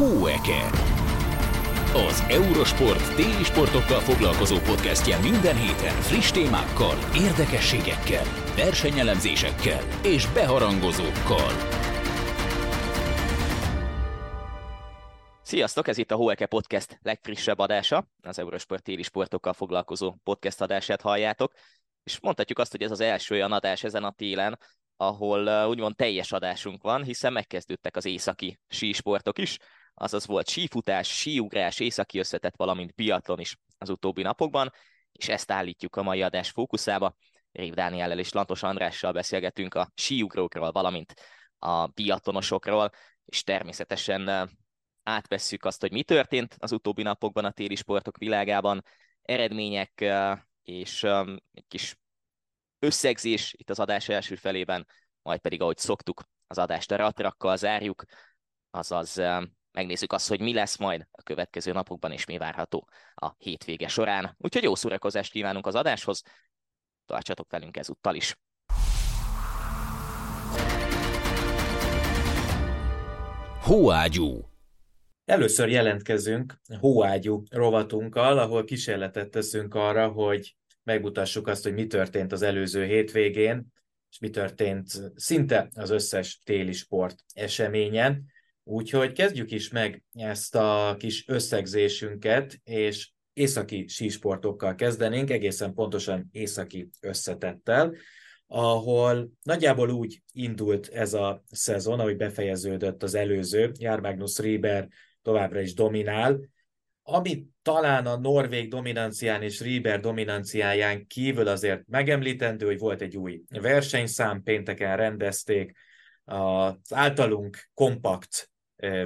Hóeke. Az Eurosport téli sportokkal foglalkozó podcastje minden héten friss témákkal, érdekességekkel, versenyelemzésekkel és beharangozókkal. Sziasztok, ez itt a Hóeke Podcast legfrissebb adása, az Eurosport téli sportokkal foglalkozó podcast adását halljátok, és mondhatjuk azt, hogy ez az első olyan adás ezen a télen, ahol uh, úgymond teljes adásunk van, hiszen megkezdődtek az északi sísportok is, azaz volt sífutás, síugrás, északi összetett, valamint biatlon is az utóbbi napokban, és ezt állítjuk a mai adás fókuszába. Rév Dániellel és Lantos Andrással beszélgetünk a síugrókról, valamint a biatlonosokról, és természetesen átvesszük azt, hogy mi történt az utóbbi napokban a téli sportok világában, eredmények és egy kis összegzés itt az adás első felében, majd pedig, ahogy szoktuk, az adást a ratrakkal zárjuk, azaz megnézzük azt, hogy mi lesz majd a következő napokban, és mi várható a hétvége során. Úgyhogy jó szórakozást kívánunk az adáshoz, tartsatok velünk ezúttal is! Hóágyú Először jelentkezünk hóágyú rovatunkkal, ahol kísérletet teszünk arra, hogy megmutassuk azt, hogy mi történt az előző hétvégén, és mi történt szinte az összes téli sport eseményen. Úgyhogy kezdjük is meg ezt a kis összegzésünket, és északi sísportokkal kezdenénk, egészen pontosan északi összetettel, ahol nagyjából úgy indult ez a szezon, ahogy befejeződött az előző, Jár Magnus Rieber továbbra is dominál, ami talán a norvég dominancián és Rieber dominanciáján kívül azért megemlítendő, hogy volt egy új versenyszám, pénteken rendezték az általunk kompakt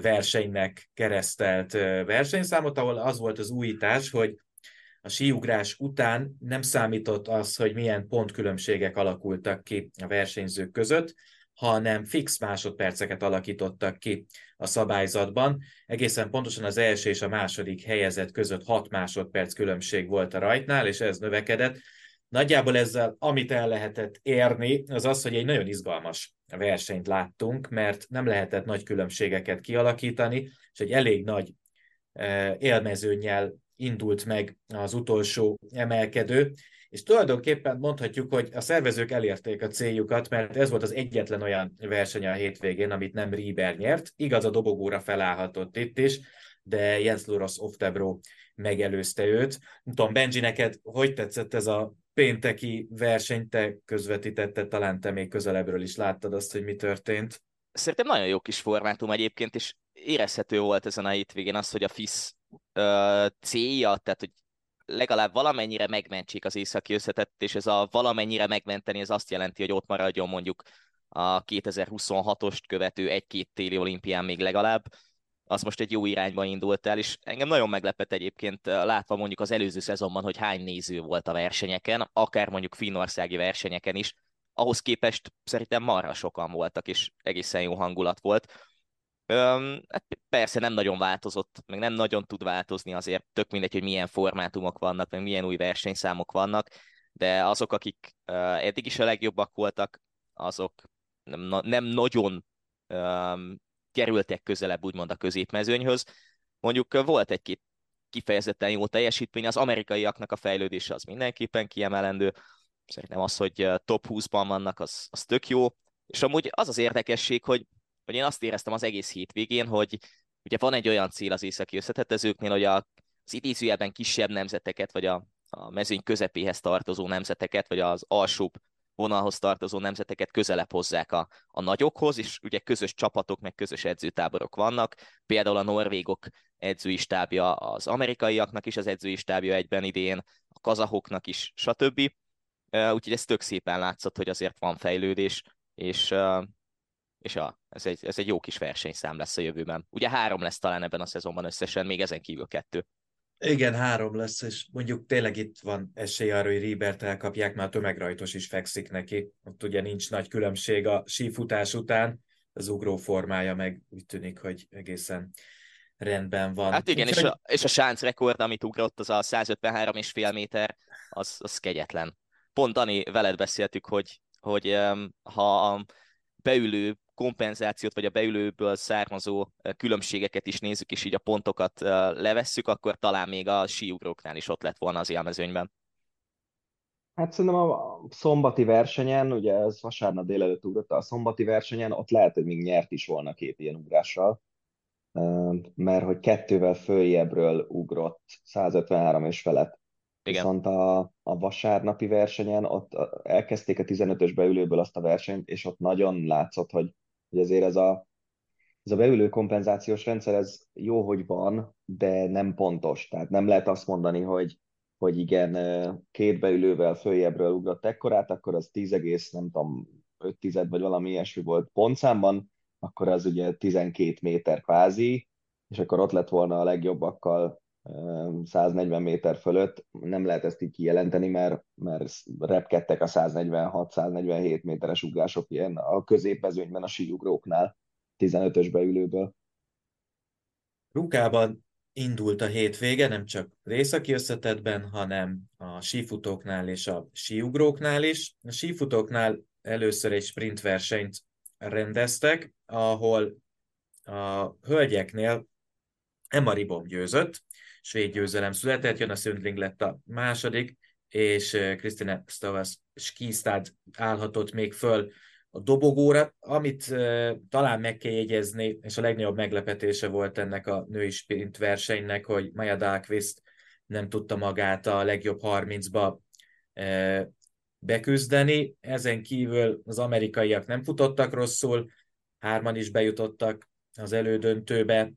versenynek keresztelt versenyszámot, ahol az volt az újítás, hogy a síugrás után nem számított az, hogy milyen pontkülönbségek alakultak ki a versenyzők között, hanem fix másodperceket alakítottak ki a szabályzatban. Egészen pontosan az első és a második helyezett között 6 másodperc különbség volt a rajtnál, és ez növekedett. Nagyjából ezzel, amit el lehetett érni, az az, hogy egy nagyon izgalmas versenyt láttunk, mert nem lehetett nagy különbségeket kialakítani, és egy elég nagy eh, élmezőnyel indult meg az utolsó emelkedő, és tulajdonképpen mondhatjuk, hogy a szervezők elérték a céljukat, mert ez volt az egyetlen olyan verseny a hétvégén, amit nem Rieber nyert. Igaz, a dobogóra felállhatott itt is, de Jens Luros Oftebro megelőzte őt. Nem tudom, Benji, neked hogy tetszett ez a pénteki verseny, te közvetítetted, talán te még közelebbről is láttad azt, hogy mi történt. Szerintem nagyon jó kis formátum egyébként, és érezhető volt ezen a hétvégén az, hogy a FIS célja, tehát hogy legalább valamennyire megmentsék az északi összetett, és ez a valamennyire megmenteni, ez azt jelenti, hogy ott maradjon mondjuk a 2026-ost követő egy-két téli olimpián még legalább, az most egy jó irányba indult el, és engem nagyon meglepett egyébként látva mondjuk az előző szezonban, hogy hány néző volt a versenyeken, akár mondjuk finnországi versenyeken is, ahhoz képest szerintem marha sokan voltak, és egészen jó hangulat volt. Öm, hát persze nem nagyon változott, meg nem nagyon tud változni azért, tök mindegy, hogy milyen formátumok vannak, meg milyen új versenyszámok vannak, de azok, akik eddig is a legjobbak voltak, azok nem, nem nagyon um, kerültek közelebb úgymond a középmezőnyhöz. Mondjuk volt egy-két kifejezetten jó teljesítmény, az amerikaiaknak a fejlődése az mindenképpen kiemelendő. Szerintem az, hogy top 20-ban vannak, az, az tök jó. És amúgy az az érdekesség, hogy hogy én azt éreztem az egész hétvégén, hogy ugye van egy olyan cél az északi összetetezőknél, hogy a, az idézőjelben kisebb nemzeteket, vagy a, a mezőny közepéhez tartozó nemzeteket, vagy az alsóbb vonalhoz tartozó nemzeteket közelebb hozzák a, a nagyokhoz, és ugye közös csapatok, meg közös edzőtáborok vannak. Például a norvégok edzői stábja az amerikaiaknak is az edzői stábja egyben idén, a kazahoknak is, stb. Úgyhogy ez tök szépen látszott, hogy azért van fejlődés, és és a, ez, egy, ez egy jó kis versenyszám lesz a jövőben. Ugye három lesz talán ebben a szezonban összesen, még ezen kívül kettő. Igen, három lesz, és mondjuk tényleg itt van esély arra, hogy Ribert elkapják, mert a tömegrajtos is fekszik neki. Ott ugye nincs nagy különbség a sífutás után, az ugró formája meg úgy tűnik, hogy egészen rendben van. Hát igen, Úgyhogy... és, a, és a sánc rekord, amit ugrott, az a 153,5 méter, az, az kegyetlen. Pont Dani, veled beszéltük, hogy, hogy um, ha beülő kompenzációt, vagy a beülőből származó különbségeket is nézzük, és így a pontokat levesszük, akkor talán még a síugróknál is ott lett volna az élmezőnyben. Hát szerintem a szombati versenyen, ugye ez vasárnap délelőtt ugrott a szombati versenyen, ott lehet, hogy még nyert is volna két ilyen ugrással, mert hogy kettővel följebbről ugrott 153 és felett. Igen. Viszont a, a vasárnapi versenyen ott elkezdték a 15-ös beülőből azt a versenyt, és ott nagyon látszott, hogy, hogy azért ez a, ez a beülő kompenzációs rendszer, ez jó, hogy van, de nem pontos. Tehát nem lehet azt mondani, hogy, hogy igen, két beülővel följebbről ugrott ekkorát, akkor az 10, nem tudom, 5 tized vagy valami ilyesmi volt pontszámban, akkor az ugye 12 méter kvázi, és akkor ott lett volna a legjobbakkal 140 méter fölött. Nem lehet ezt így kijelenteni, mert, mert repkedtek a 146-147 méteres ugrások ilyen a középezőnyben a síugróknál, 15-ös beülőből. Rukában indult a hétvége, nem csak részaki összetetben, hanem a sífutóknál és a síugróknál is. A sífutóknál először egy sprint versenyt rendeztek, ahol a hölgyeknél Emma Ribom győzött, svéd győzelem született, Jana Sundling lett a második, és Krisztina Stavas Skistad állhatott még föl a dobogóra, amit talán meg kell jegyezni, és a legnagyobb meglepetése volt ennek a női sprint versenynek, hogy Maja Dahlqvist nem tudta magát a legjobb 30-ba uh, beküzdeni. Ezen kívül az amerikaiak nem futottak rosszul, hárman is bejutottak az elődöntőbe,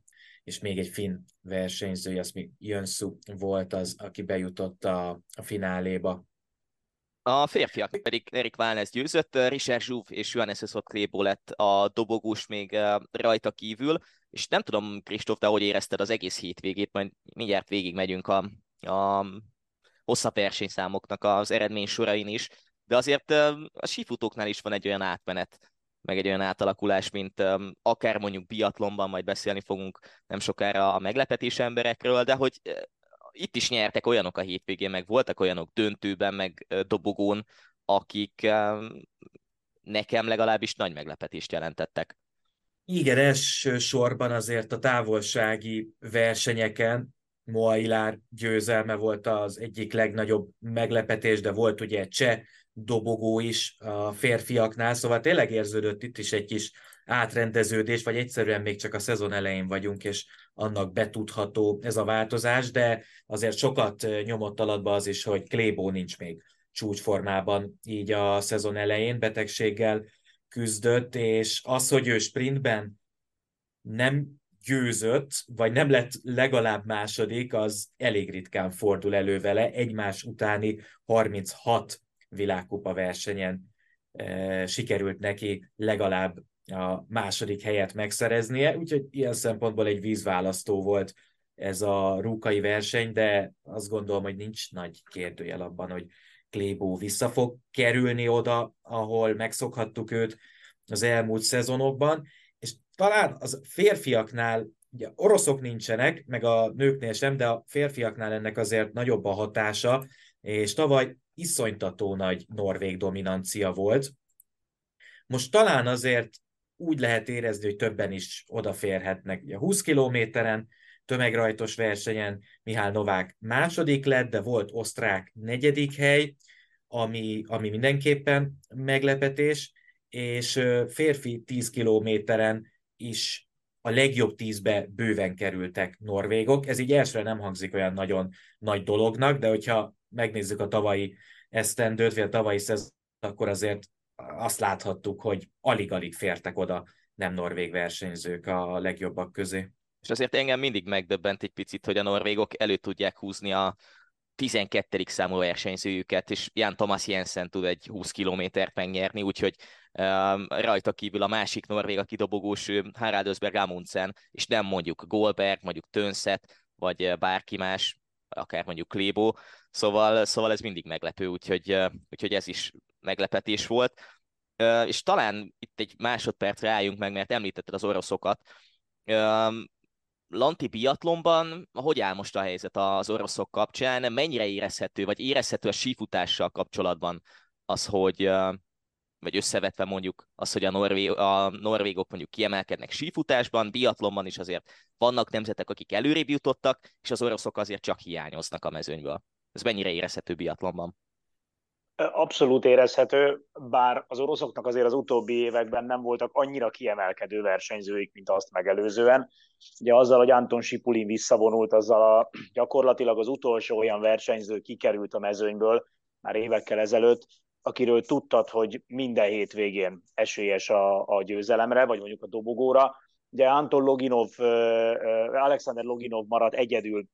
és még egy finn versenyző, az még Jönssu volt az, aki bejutott a, a fináléba. A férfiak pedig Erik Válnez győzött, Richard Zsúv és Johannes Klébo lett a dobogós még eh, rajta kívül, és nem tudom, Kristóf, te hogy érezted az egész hétvégét, majd mindjárt végig megyünk a, a hosszabb versenyszámoknak az eredmény sorain is, de azért eh, a sífutóknál is van egy olyan átmenet, meg egy olyan átalakulás, mint um, akár mondjuk biatlonban, majd beszélni fogunk nem sokára a meglepetés emberekről, de hogy uh, itt is nyertek olyanok a hétvégén, meg voltak olyanok döntőben, meg uh, dobogón, akik um, nekem legalábbis nagy meglepetést jelentettek. Igen, elsősorban azért a távolsági versenyeken Moailár győzelme volt az egyik legnagyobb meglepetés, de volt ugye cseh dobogó is a férfiaknál, szóval tényleg érződött itt is egy kis átrendeződés, vagy egyszerűen még csak a szezon elején vagyunk, és annak betudható ez a változás, de azért sokat nyomott alatba az is, hogy Klébó nincs még csúcsformában így a szezon elején, betegséggel küzdött, és az, hogy ő sprintben nem győzött, vagy nem lett legalább második, az elég ritkán fordul elő vele. Egymás utáni 36 világkupa versenyen e, sikerült neki legalább a második helyet megszereznie, úgyhogy ilyen szempontból egy vízválasztó volt ez a rúkai verseny, de azt gondolom, hogy nincs nagy kérdőjel abban, hogy Klébó vissza fog kerülni oda, ahol megszokhattuk őt az elmúlt szezonokban, és talán az férfiaknál, ugye oroszok nincsenek, meg a nőknél sem, de a férfiaknál ennek azért nagyobb a hatása, és tavaly iszonytató nagy norvég dominancia volt. Most talán azért úgy lehet érezni, hogy többen is odaférhetnek. Ugye 20 kilométeren, tömegrajtos versenyen Mihály Novák második lett, de volt osztrák negyedik hely, ami, ami mindenképpen meglepetés, és férfi 10 kilométeren is a legjobb tízbe bőven kerültek norvégok. Ez így elsőre nem hangzik olyan nagyon nagy dolognak, de hogyha megnézzük a tavalyi esztendőt, vagy a tavalyi szezon, akkor azért azt láthattuk, hogy alig-alig fértek oda nem norvég versenyzők a legjobbak közé. És azért engem mindig megdöbbent egy picit, hogy a norvégok elő tudják húzni a 12. számú versenyzőjüket, és Jan Thomas Jensen tud egy 20 kilométert megnyerni, úgyhogy um, rajta kívül a másik norvég, aki dobogós, Harald Ösberg Amundsen, és nem mondjuk Goldberg, mondjuk Tönszet, vagy bárki más, akár mondjuk Klébo, szóval, szóval ez mindig meglepő, úgyhogy, úgyhogy ez is meglepetés volt. És talán itt egy másodpercre álljunk meg, mert említetted az oroszokat. Lanti biatlonban hogy áll most a helyzet az oroszok kapcsán? Mennyire érezhető, vagy érezhető a sífutással kapcsolatban az, hogy, vagy összevetve mondjuk az, hogy a, norvég, a norvégok mondjuk kiemelkednek sífutásban, biatlonban is azért vannak nemzetek, akik előrébb jutottak, és az oroszok azért csak hiányoznak a mezőnyből. Ez mennyire érezhető biatlonban? Abszolút érezhető, bár az oroszoknak azért az utóbbi években nem voltak annyira kiemelkedő versenyzőik, mint azt megelőzően. Ugye azzal, hogy Anton Sipulin visszavonult, azzal a, gyakorlatilag az utolsó olyan versenyző kikerült a mezőnyből már évekkel ezelőtt, akiről tudtad, hogy minden hétvégén esélyes a, a győzelemre, vagy mondjuk a dobogóra. Ugye Anton Loginov, Alexander Loginov maradt egyedül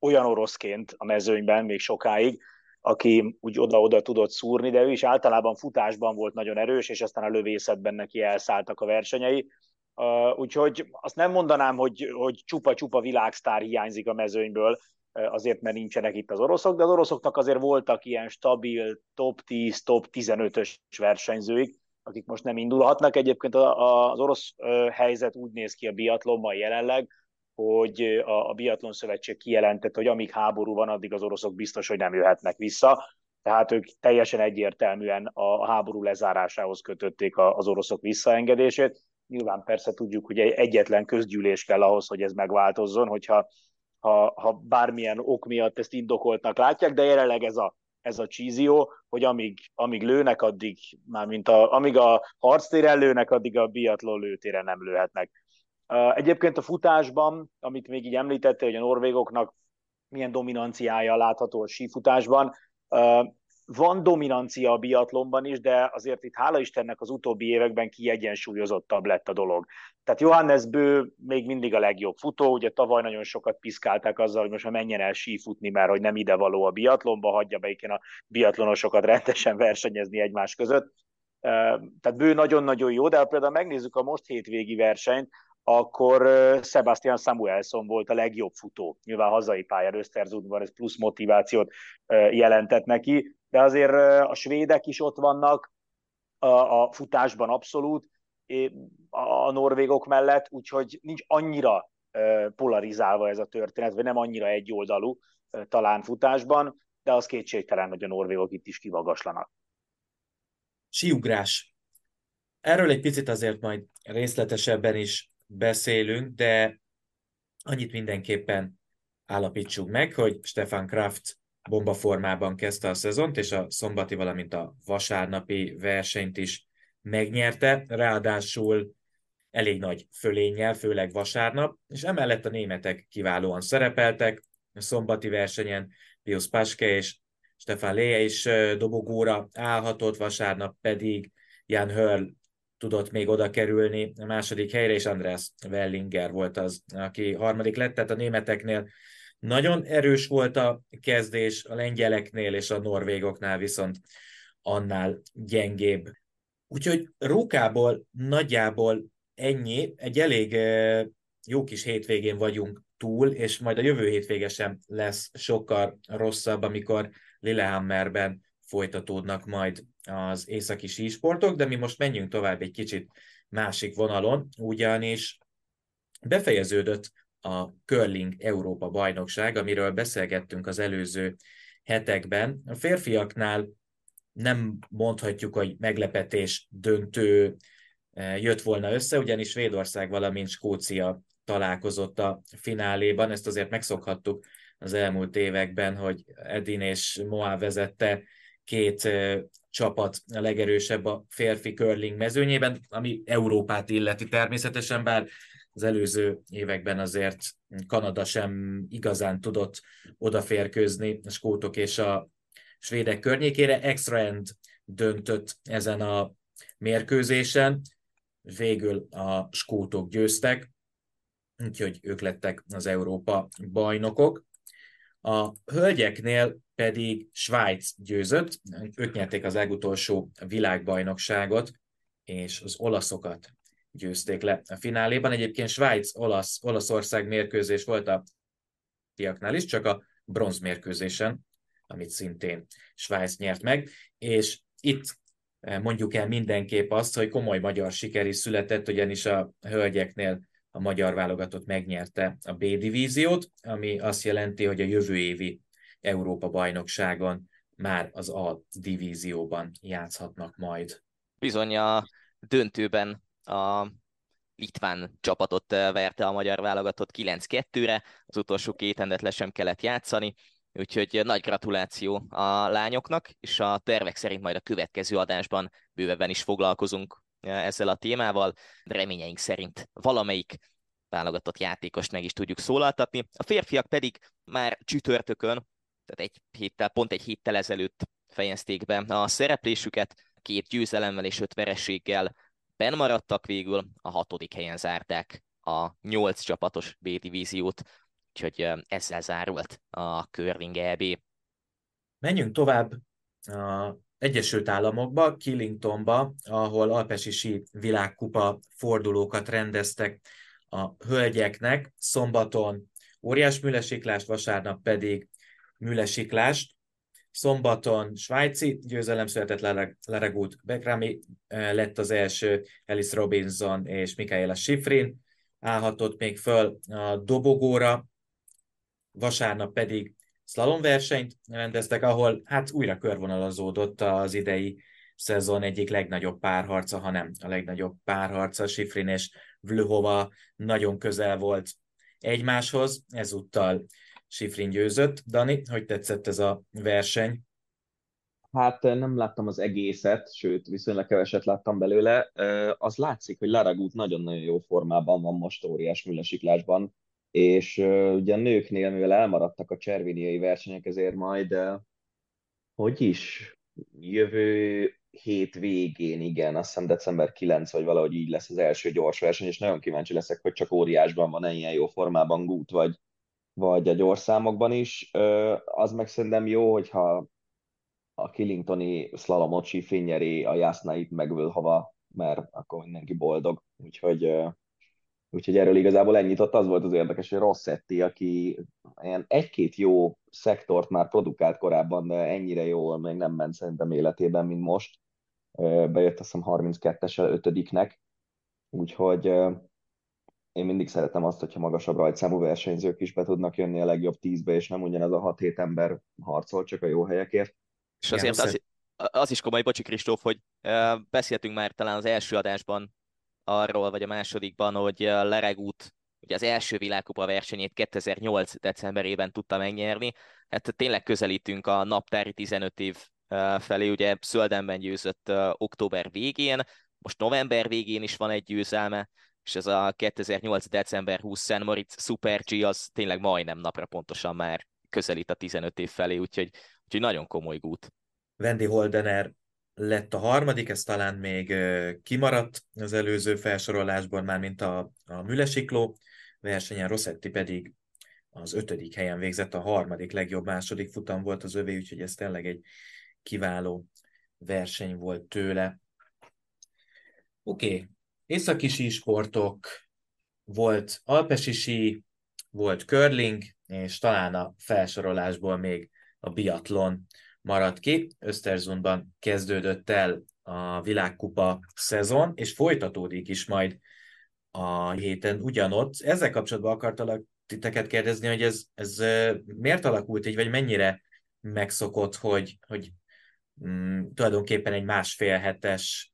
olyan oroszként a mezőnyben még sokáig, aki úgy oda-oda tudott szúrni, de ő is általában futásban volt nagyon erős, és aztán a lövészetben neki elszálltak a versenyei. Úgyhogy azt nem mondanám, hogy, hogy csupa-csupa világsztár hiányzik a mezőnyből, azért, mert nincsenek itt az oroszok, de az oroszoknak azért voltak ilyen stabil top 10, top 15-ös versenyzőik, akik most nem indulhatnak. Egyébként az orosz helyzet úgy néz ki a biatlonban jelenleg, hogy a, a Biatlon Szövetség kijelentett, hogy amíg háború van, addig az oroszok biztos, hogy nem jöhetnek vissza. Tehát ők teljesen egyértelműen a háború lezárásához kötötték az oroszok visszaengedését. Nyilván persze tudjuk, hogy egyetlen közgyűlés kell ahhoz, hogy ez megváltozzon, hogyha ha, ha bármilyen ok miatt ezt indokoltnak látják, de jelenleg ez a, ez a csízió, hogy amíg, amíg lőnek, addig, már mint a, amíg a harctéren lőnek, addig a biatlon lőtére nem lőhetnek. Egyébként a futásban, amit még így említette, hogy a norvégoknak milyen dominanciája látható a sífutásban, van dominancia a biatlonban is, de azért itt hála Istennek az utóbbi években kiegyensúlyozottabb lett a dolog. Tehát Johannes Bő még mindig a legjobb futó, ugye tavaly nagyon sokat piszkálták azzal, hogy most már menjen el sífutni, mert hogy nem ide való a biatlonba, hagyja be a biatlonosokat rendesen versenyezni egymás között. Tehát Bő nagyon-nagyon jó, de például megnézzük a most hétvégi versenyt, akkor Sebastian Samuelson volt a legjobb futó. Nyilván hazai pályán Österzundban ez plusz motivációt jelentett neki, de azért a svédek is ott vannak a, a futásban abszolút, a norvégok mellett, úgyhogy nincs annyira polarizálva ez a történet, vagy nem annyira egyoldalú talán futásban, de az kétségtelen, hogy a norvégok itt is kivagaslanak. Siugrás. Erről egy picit azért majd részletesebben is beszélünk, de annyit mindenképpen állapítsuk meg, hogy Stefan Kraft bombaformában kezdte a szezont, és a szombati, valamint a vasárnapi versenyt is megnyerte, ráadásul elég nagy fölénnyel, főleg vasárnap, és emellett a németek kiválóan szerepeltek, a szombati versenyen. Pius Paske és Stefan Léje is dobogóra állhatott, vasárnap pedig Jan Hörl tudott még oda kerülni a második helyre, és András Wellinger volt az, aki harmadik lett, tehát a németeknél nagyon erős volt a kezdés, a lengyeleknél és a norvégoknál viszont annál gyengébb. Úgyhogy Rókából nagyjából ennyi, egy elég jó kis hétvégén vagyunk túl, és majd a jövő hétvége sem lesz sokkal rosszabb, amikor Lillehammerben folytatódnak majd az északi sísportok, de mi most menjünk tovább egy kicsit másik vonalon, ugyanis befejeződött a Curling Európa bajnokság, amiről beszélgettünk az előző hetekben. A férfiaknál nem mondhatjuk, hogy meglepetés döntő eh, jött volna össze, ugyanis Svédország, valamint Skócia találkozott a fináléban, ezt azért megszokhattuk az elmúlt években, hogy Edin és Moá vezette két csapat a legerősebb a férfi curling mezőnyében, ami Európát illeti természetesen, bár az előző években azért Kanada sem igazán tudott odaférkőzni a skótok és a svédek környékére. Extra end döntött ezen a mérkőzésen, végül a skótok győztek, úgyhogy ők lettek az Európa bajnokok. A hölgyeknél pedig Svájc győzött, ők nyerték az legutolsó világbajnokságot, és az olaszokat győzték le a fináléban. Egyébként Svájc-Olasz, Olaszország mérkőzés volt a tiaknál is, csak a bronz mérkőzésen, amit szintén Svájc nyert meg, és itt eh, mondjuk el mindenképp azt, hogy komoly magyar siker is született, ugyanis a hölgyeknél a magyar válogatott megnyerte a B divíziót, ami azt jelenti, hogy a jövő évi Európa bajnokságon már az A divízióban játszhatnak majd. Bizony a döntőben a litván csapatot verte a magyar válogatott 9-2-re, az utolsó két endet le sem kellett játszani, úgyhogy nagy gratuláció a lányoknak, és a tervek szerint majd a következő adásban bővebben is foglalkozunk ezzel a témával, reményeink szerint valamelyik válogatott játékost meg is tudjuk szólaltatni. A férfiak pedig már csütörtökön, tehát egy héttel, pont egy héttel ezelőtt fejezték be a szereplésüket, két győzelemmel és öt vereséggel maradtak végül, a hatodik helyen zárták a nyolc csapatos B-divíziót, úgyhogy ezzel zárult a Curling EB. Menjünk tovább a Egyesült Államokba, Killingtonba, ahol alpesisi világkupa fordulókat rendeztek a hölgyeknek. Szombaton óriás műlesiklást, vasárnap pedig műlesiklást. Szombaton svájci győzelem született Leregút Bekrami lett az első, Alice Robinson és Michaela Schifrin. Állhatott még föl a dobogóra, vasárnap pedig versenyt rendeztek, ahol hát újra körvonalazódott az idei szezon egyik legnagyobb párharca, hanem a legnagyobb párharca, Sifrin és Vlhova nagyon közel volt egymáshoz, ezúttal Sifrin győzött. Dani, hogy tetszett ez a verseny? Hát nem láttam az egészet, sőt, viszonylag keveset láttam belőle. Az látszik, hogy Laragút nagyon-nagyon jó formában van most óriás műlesiklásban, és ugye a nőknél, mivel elmaradtak a cserviniai versenyek, ezért majd, hogy is, jövő hét végén, igen, azt hiszem december 9 vagy valahogy így lesz az első gyors verseny, és nagyon kíváncsi leszek, hogy csak óriásban van ilyen jó formában gút, vagy, vagy a gyorszámokban is. Az meg szerintem jó, hogyha a Killingtoni szlalomot sífényeri a Jásznáit hova, mert akkor mindenki boldog. Úgyhogy, úgyhogy erről igazából ennyit ott az volt az érdekes, hogy Rossetti, aki ilyen egy-két jó szektort már produkált korábban, de ennyire jól még nem ment szerintem életében, mint most. Bejött azt hiszem 32-es, ötödiknek, úgyhogy én mindig szeretem azt, hogyha magasabb rajtszámú versenyzők is be tudnak jönni a legjobb tízbe, és nem ugyanez a 6-7 ember harcol csak a jó helyekért. És azért az, az is komoly, bocsi Kristóf, hogy beszéltünk már talán az első adásban arról, vagy a másodikban, hogy Leregút ugye az első világkupa versenyét 2008. decemberében tudta megnyerni. Hát tényleg közelítünk a naptári 15 év felé, ugye Szöldenben győzött október végén, most november végén is van egy győzelme, és ez a 2008. december 20 Szent Moritz Super G az tényleg majdnem napra pontosan már közelít a 15 év felé, úgyhogy, úgyhogy nagyon komoly gút. Wendy Holdener lett a harmadik, ez talán még kimaradt az előző felsorolásban, már mint a, a mülesikló versenyen, Rossetti pedig az ötödik helyen végzett, a harmadik legjobb második futam volt az övé, úgyhogy ez tényleg egy kiváló verseny volt tőle. Oké, okay. Északi sísportok, volt alpesi sí, volt curling, és talán a felsorolásból még a biatlon maradt ki. Österzundban kezdődött el a világkupa szezon, és folytatódik is majd a héten ugyanott. Ezzel kapcsolatban akartalak titeket kérdezni, hogy ez, ez miért alakult így, vagy mennyire megszokott, hogy, hogy mm, tulajdonképpen egy másfél hetes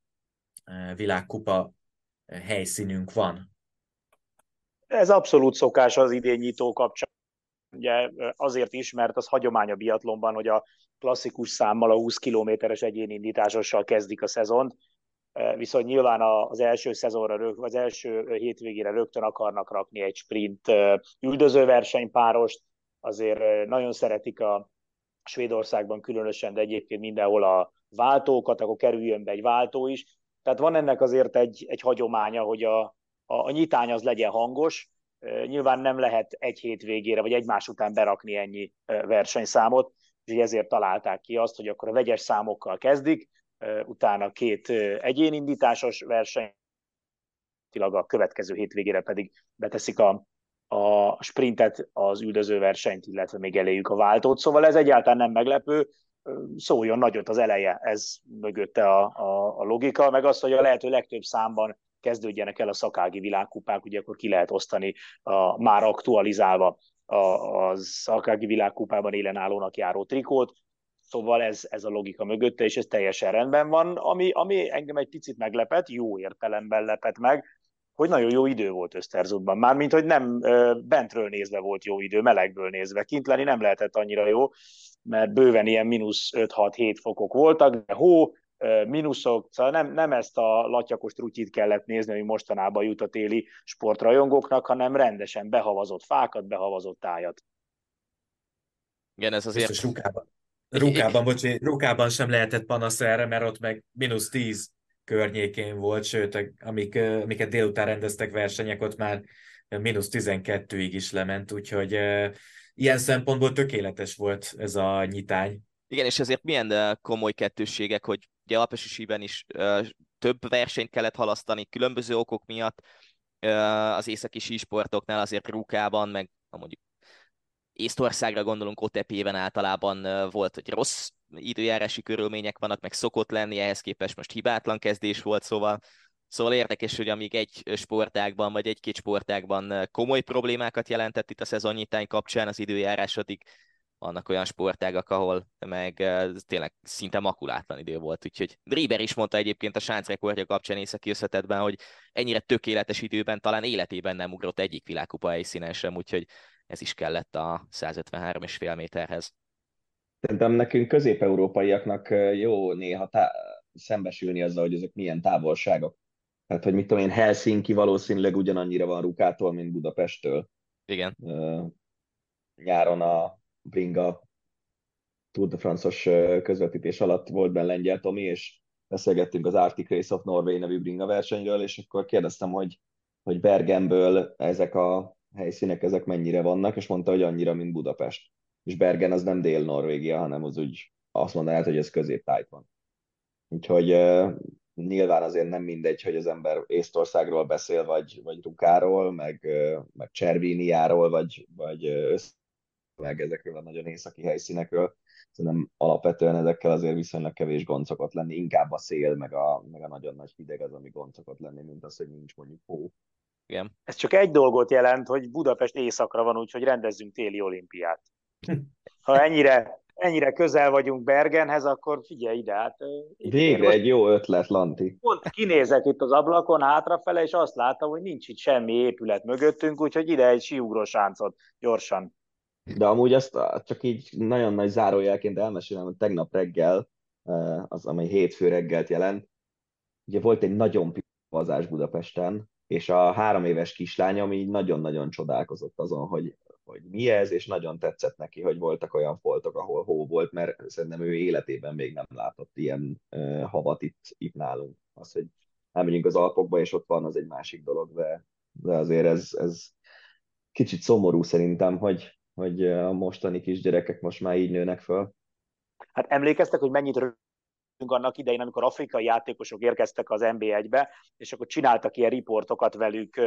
világkupa helyszínünk van? Ez abszolút szokás az idén nyitó kapcsán. Ugye azért is, mert az hagyomány a biatlonban, hogy a klasszikus számmal, a 20 kilométeres egyénindításossal kezdik a szezont, viszont nyilván az első szezonra, az első hétvégére rögtön akarnak rakni egy sprint üldözőversenypárost, azért nagyon szeretik a Svédországban különösen, de egyébként mindenhol a váltókat, akkor kerüljön be egy váltó is. Tehát van ennek azért egy, egy hagyománya, hogy a, a, a nyitány az legyen hangos, Nyilván nem lehet egy hétvégére vagy egymás után berakni ennyi versenyszámot, és ezért találták ki azt, hogy akkor a vegyes számokkal kezdik, utána két egyénindításos verseny, a következő hétvégére pedig beteszik a, a sprintet, az üldöző versenyt, illetve még eléjük a váltót. Szóval ez egyáltalán nem meglepő, szóljon nagyot az eleje, ez mögötte a, a, a logika, meg az, hogy a lehető legtöbb számban kezdődjenek el a szakági világkupák, ugye akkor ki lehet osztani a, már aktualizálva a, a szakági világkupában élen állónak járó trikót, Szóval ez, ez a logika mögötte, és ez teljesen rendben van. Ami, ami engem egy picit meglepett, jó értelemben lepett meg, hogy nagyon jó idő volt Öszterzutban. Mármint, hogy nem bentről nézve volt jó idő, melegből nézve. Kint lenni nem lehetett annyira jó, mert bőven ilyen mínusz 5-6-7 fokok voltak, de hó, mínuszok, szóval nem, nem ezt a latyakos trutyit kellett nézni, ami mostanában jut a téli sportrajongóknak, hanem rendesen behavazott fákat, behavazott tájat. Igen, ez azért... Biztos Rukában, Rukában, bocsi, Rukában sem lehetett panasz erre, mert ott meg mínusz 10 környékén volt, sőt, amik, amiket délután rendeztek versenyek, ott már mínusz 12-ig is lement, úgyhogy ilyen szempontból tökéletes volt ez a nyitány. Igen, és ezért milyen komoly kettősségek, hogy ugye Alpesisiben is több versenyt kellett halasztani különböző okok miatt, az északi sísportoknál azért Rukában, meg mondjuk Észtországra gondolunk, Otepében általában volt, hogy rossz időjárási körülmények vannak, meg szokott lenni, ehhez képest most hibátlan kezdés volt, szóval Szóval érdekes, hogy amíg egy sportágban, vagy egy-két sportágban komoly problémákat jelentett itt a szezonnyitány kapcsán az időjárás, addig vannak olyan sportágak, ahol meg tényleg szinte makulátlan idő volt, úgyhogy Rieber is mondta egyébként a sánc rekordja kapcsán északi összetetben, hogy ennyire tökéletes időben talán életében nem ugrott egyik világkupa helyszínen sem, úgyhogy ez is kellett a 153,5 méterhez. Szerintem nekünk közép-európaiaknak jó néha tá- szembesülni azzal, hogy ezek milyen távolságok. Tehát, hogy mit tudom én, Helsinki valószínűleg ugyanannyira van Rukától, mint Budapesttől. Igen. Nyáron a Bringa Tour de France-os közvetítés alatt volt benne Lengyel Tomi, és beszélgettünk az Arctic Race of Norway nevű Bringa versenyről, és akkor kérdeztem, hogy, hogy Bergenből ezek a helyszínek, ezek mennyire vannak, és mondta, hogy annyira, mint Budapest. És Bergen az nem Dél-Norvégia, hanem az úgy azt mondanád, hogy ez középtájt van. Úgyhogy nyilván azért nem mindegy, hogy az ember Észtországról beszél, vagy, vagy Rukáról, meg, meg Cservíniáról, vagy, vagy uh, meg ezekről a nagyon északi helyszínekről. Szerintem alapvetően ezekkel azért viszonylag kevés gond szokott lenni, inkább a szél, meg a, meg a nagyon nagy hideg az, ami gond szokott lenni, mint az, hogy nincs mondjuk hó. Igen. Ez csak egy dolgot jelent, hogy Budapest északra van, úgyhogy rendezzünk téli olimpiát. Ha ennyire, ennyire közel vagyunk Bergenhez, akkor figyelj ide. Hát, Végre egy jó ötlet, Lanti. Pont kinézek itt az ablakon hátrafele, és azt látom, hogy nincs itt semmi épület mögöttünk, úgyhogy ide egy síugrósáncot gyorsan. De amúgy azt csak így nagyon nagy zárójelként elmesélem, hogy tegnap reggel, az amely hétfő reggelt jelent, ugye volt egy nagyon pivazás Budapesten, és a három éves kislányom így nagyon-nagyon csodálkozott azon, hogy, hogy mi ez, és nagyon tetszett neki, hogy voltak olyan foltok, ahol hó volt, mert szerintem ő életében még nem látott ilyen uh, havat itt, itt nálunk. Az, hogy elmegyünk az Alpokba, és ott van, az egy másik dolog, de, de azért ez, ez kicsit szomorú szerintem, hogy, hogy a mostani kisgyerekek most már így nőnek föl. Hát emlékeztek, hogy mennyit annak idején, amikor afrikai játékosok érkeztek az NB1-be, és akkor csináltak ilyen riportokat velük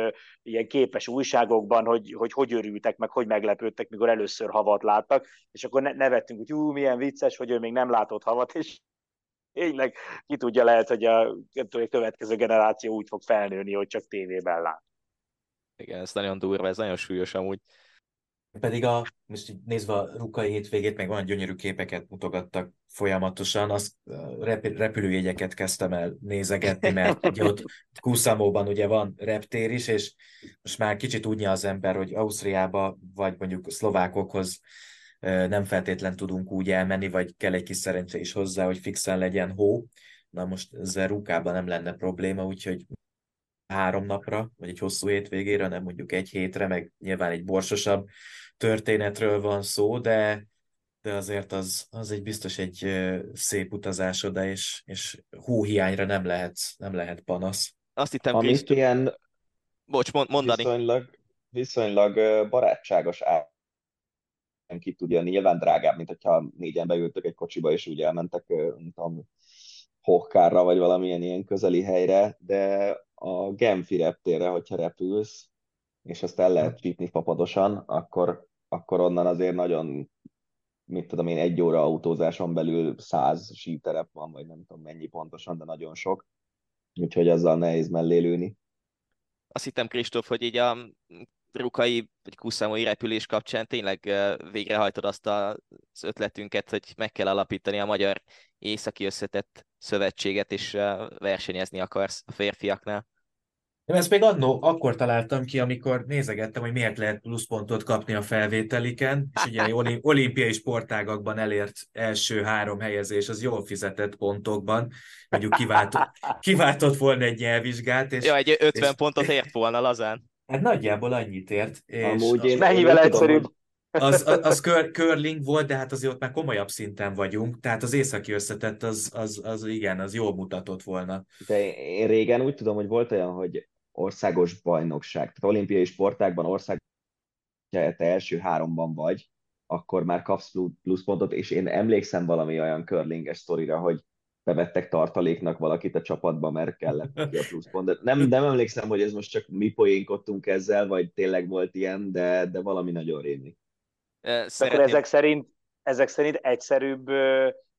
ilyen képes újságokban, hogy, hogy hogy örültek, meg hogy meglepődtek, mikor először havat láttak, és akkor nevettünk, hogy ú, milyen vicces, hogy ő még nem látott havat, és tényleg ki tudja, lehet, hogy a, a következő generáció úgy fog felnőni, hogy csak tévében lát. Igen, ez nagyon durva, ez nagyon súlyos amúgy. Pedig a, most így nézve a rukai hétvégét, meg olyan gyönyörű képeket mutogattak folyamatosan, az repülőjegyeket kezdtem el nézegetni, mert ugye ott Kuszamóban ugye van reptér is, és most már kicsit úgy az ember, hogy Ausztriába, vagy mondjuk szlovákokhoz nem feltétlen tudunk úgy elmenni, vagy kell egy kis szerencse is hozzá, hogy fixen legyen hó. Na most ezzel Rukában nem lenne probléma, úgyhogy három napra, vagy egy hosszú hétvégére, nem mondjuk egy hétre, meg nyilván egy borsosabb történetről van szó, de, de azért az, az egy biztos egy szép utazás oda, és, és hóhiányra nem lehet, nem lehet panasz. Azt hittem, Amit Kristus... ilyen Bocs, mondani. Viszonylag, viszonylag barátságos ár ki tudja, nyilván drágább, mint hogyha négyen beültök egy kocsiba, és úgy elmentek, nem tudom, Hokkárra, vagy valamilyen ilyen közeli helyre, de a Genfi reptérre, hogyha repülsz, és azt el lehet csípni papadosan, akkor, akkor onnan azért nagyon, mit tudom én, egy óra autózáson belül száz síterep van, vagy nem tudom mennyi pontosan, de nagyon sok. Úgyhogy azzal nehéz mellé lőni. Azt hittem, Kristóf, hogy így a rukai vagy kuszámai repülés kapcsán tényleg végrehajtod azt a ötletünket, hogy meg kell alapítani a magyar északi összetett szövetséget, és versenyezni akarsz a férfiaknál. Én ezt még annó, akkor találtam ki, amikor nézegettem, hogy miért lehet pluszpontot kapni a felvételiken, és ugye olimpiai sportágakban elért első három helyezés, az jól fizetett pontokban, mondjuk kiváltott, kiváltott volna egy nyelvvizsgát. És, ja, egy 50 és, pontot ért volna lazán. Hát nagyjából annyit ért. És Amúgy én, mennyivel egyszerűbb? Az, az, az kör, curling volt, de hát azért ott már komolyabb szinten vagyunk, tehát az északi összetett, az, az, az igen, az jól mutatott volna. De én régen úgy tudom, hogy volt olyan, hogy országos bajnokság, tehát olimpiai sportákban ország te első háromban vagy, akkor már kapsz pluszpontot, és én emlékszem valami olyan curlinges sztorira, hogy bevettek tartaléknak valakit a csapatba, mert kellett neki a pluszpont. De nem, nem emlékszem, hogy ez most csak mi poénkodtunk ezzel, vagy tényleg volt ilyen, de, de valami nagyon rémi. Szeretném... Akkor ezek szerint, ezek szerint egyszerűbb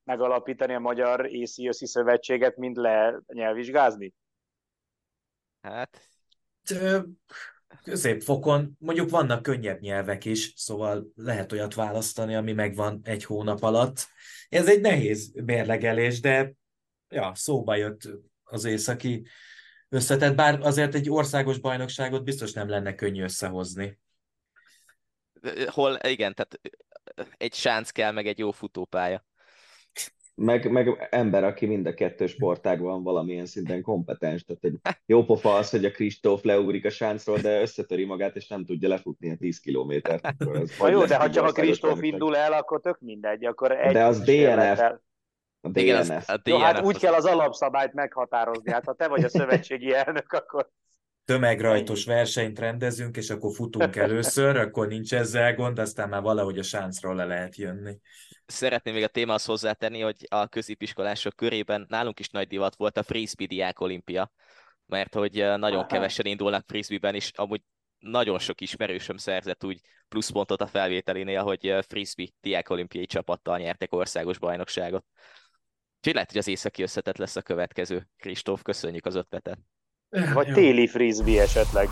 megalapítani a Magyar ACOC szövetséget, mint le nyelvvizsgázni? Hát... Középfokon mondjuk vannak könnyebb nyelvek is, szóval lehet olyat választani, ami megvan egy hónap alatt. Ez egy nehéz mérlegelés, de ja, szóba jött az északi összetett, bár azért egy országos bajnokságot biztos nem lenne könnyű összehozni. Hol, igen, tehát egy sánc kell, meg egy jó futópálya meg, meg ember, aki mind a kettő sportágban valamilyen szinten kompetens. Tehát egy jó pofa az, hogy a Kristóf leugrik a sáncról, de összetöri magát, és nem tudja lefutni a 10 kilométert. Ha jó, de ha csak a Kristóf indul el, akkor tök mindegy. Akkor egy de az DNF. A DNF. Igen, az, a DNF. Jó, hát úgy kell az alapszabályt meghatározni. Hát ha te vagy a szövetségi elnök, akkor tömegrajtos versenyt rendezünk, és akkor futunk először, akkor nincs ezzel gond, aztán már valahogy a sáncról le lehet jönni. Szeretném még a témához hozzátenni, hogy a középiskolások körében nálunk is nagy divat volt a frisbee diák olimpia, mert hogy nagyon Aha. kevesen indulnak frisbee-ben, és amúgy nagyon sok ismerősöm szerzett úgy pluszpontot a felvételénél, hogy frisbee diák olimpiai csapattal nyertek országos bajnokságot. Úgyhogy lehet, hogy az északi összetett lesz a következő. Kristóf, köszönjük az ötletet. Vagy Jó. téli frisbee esetleg.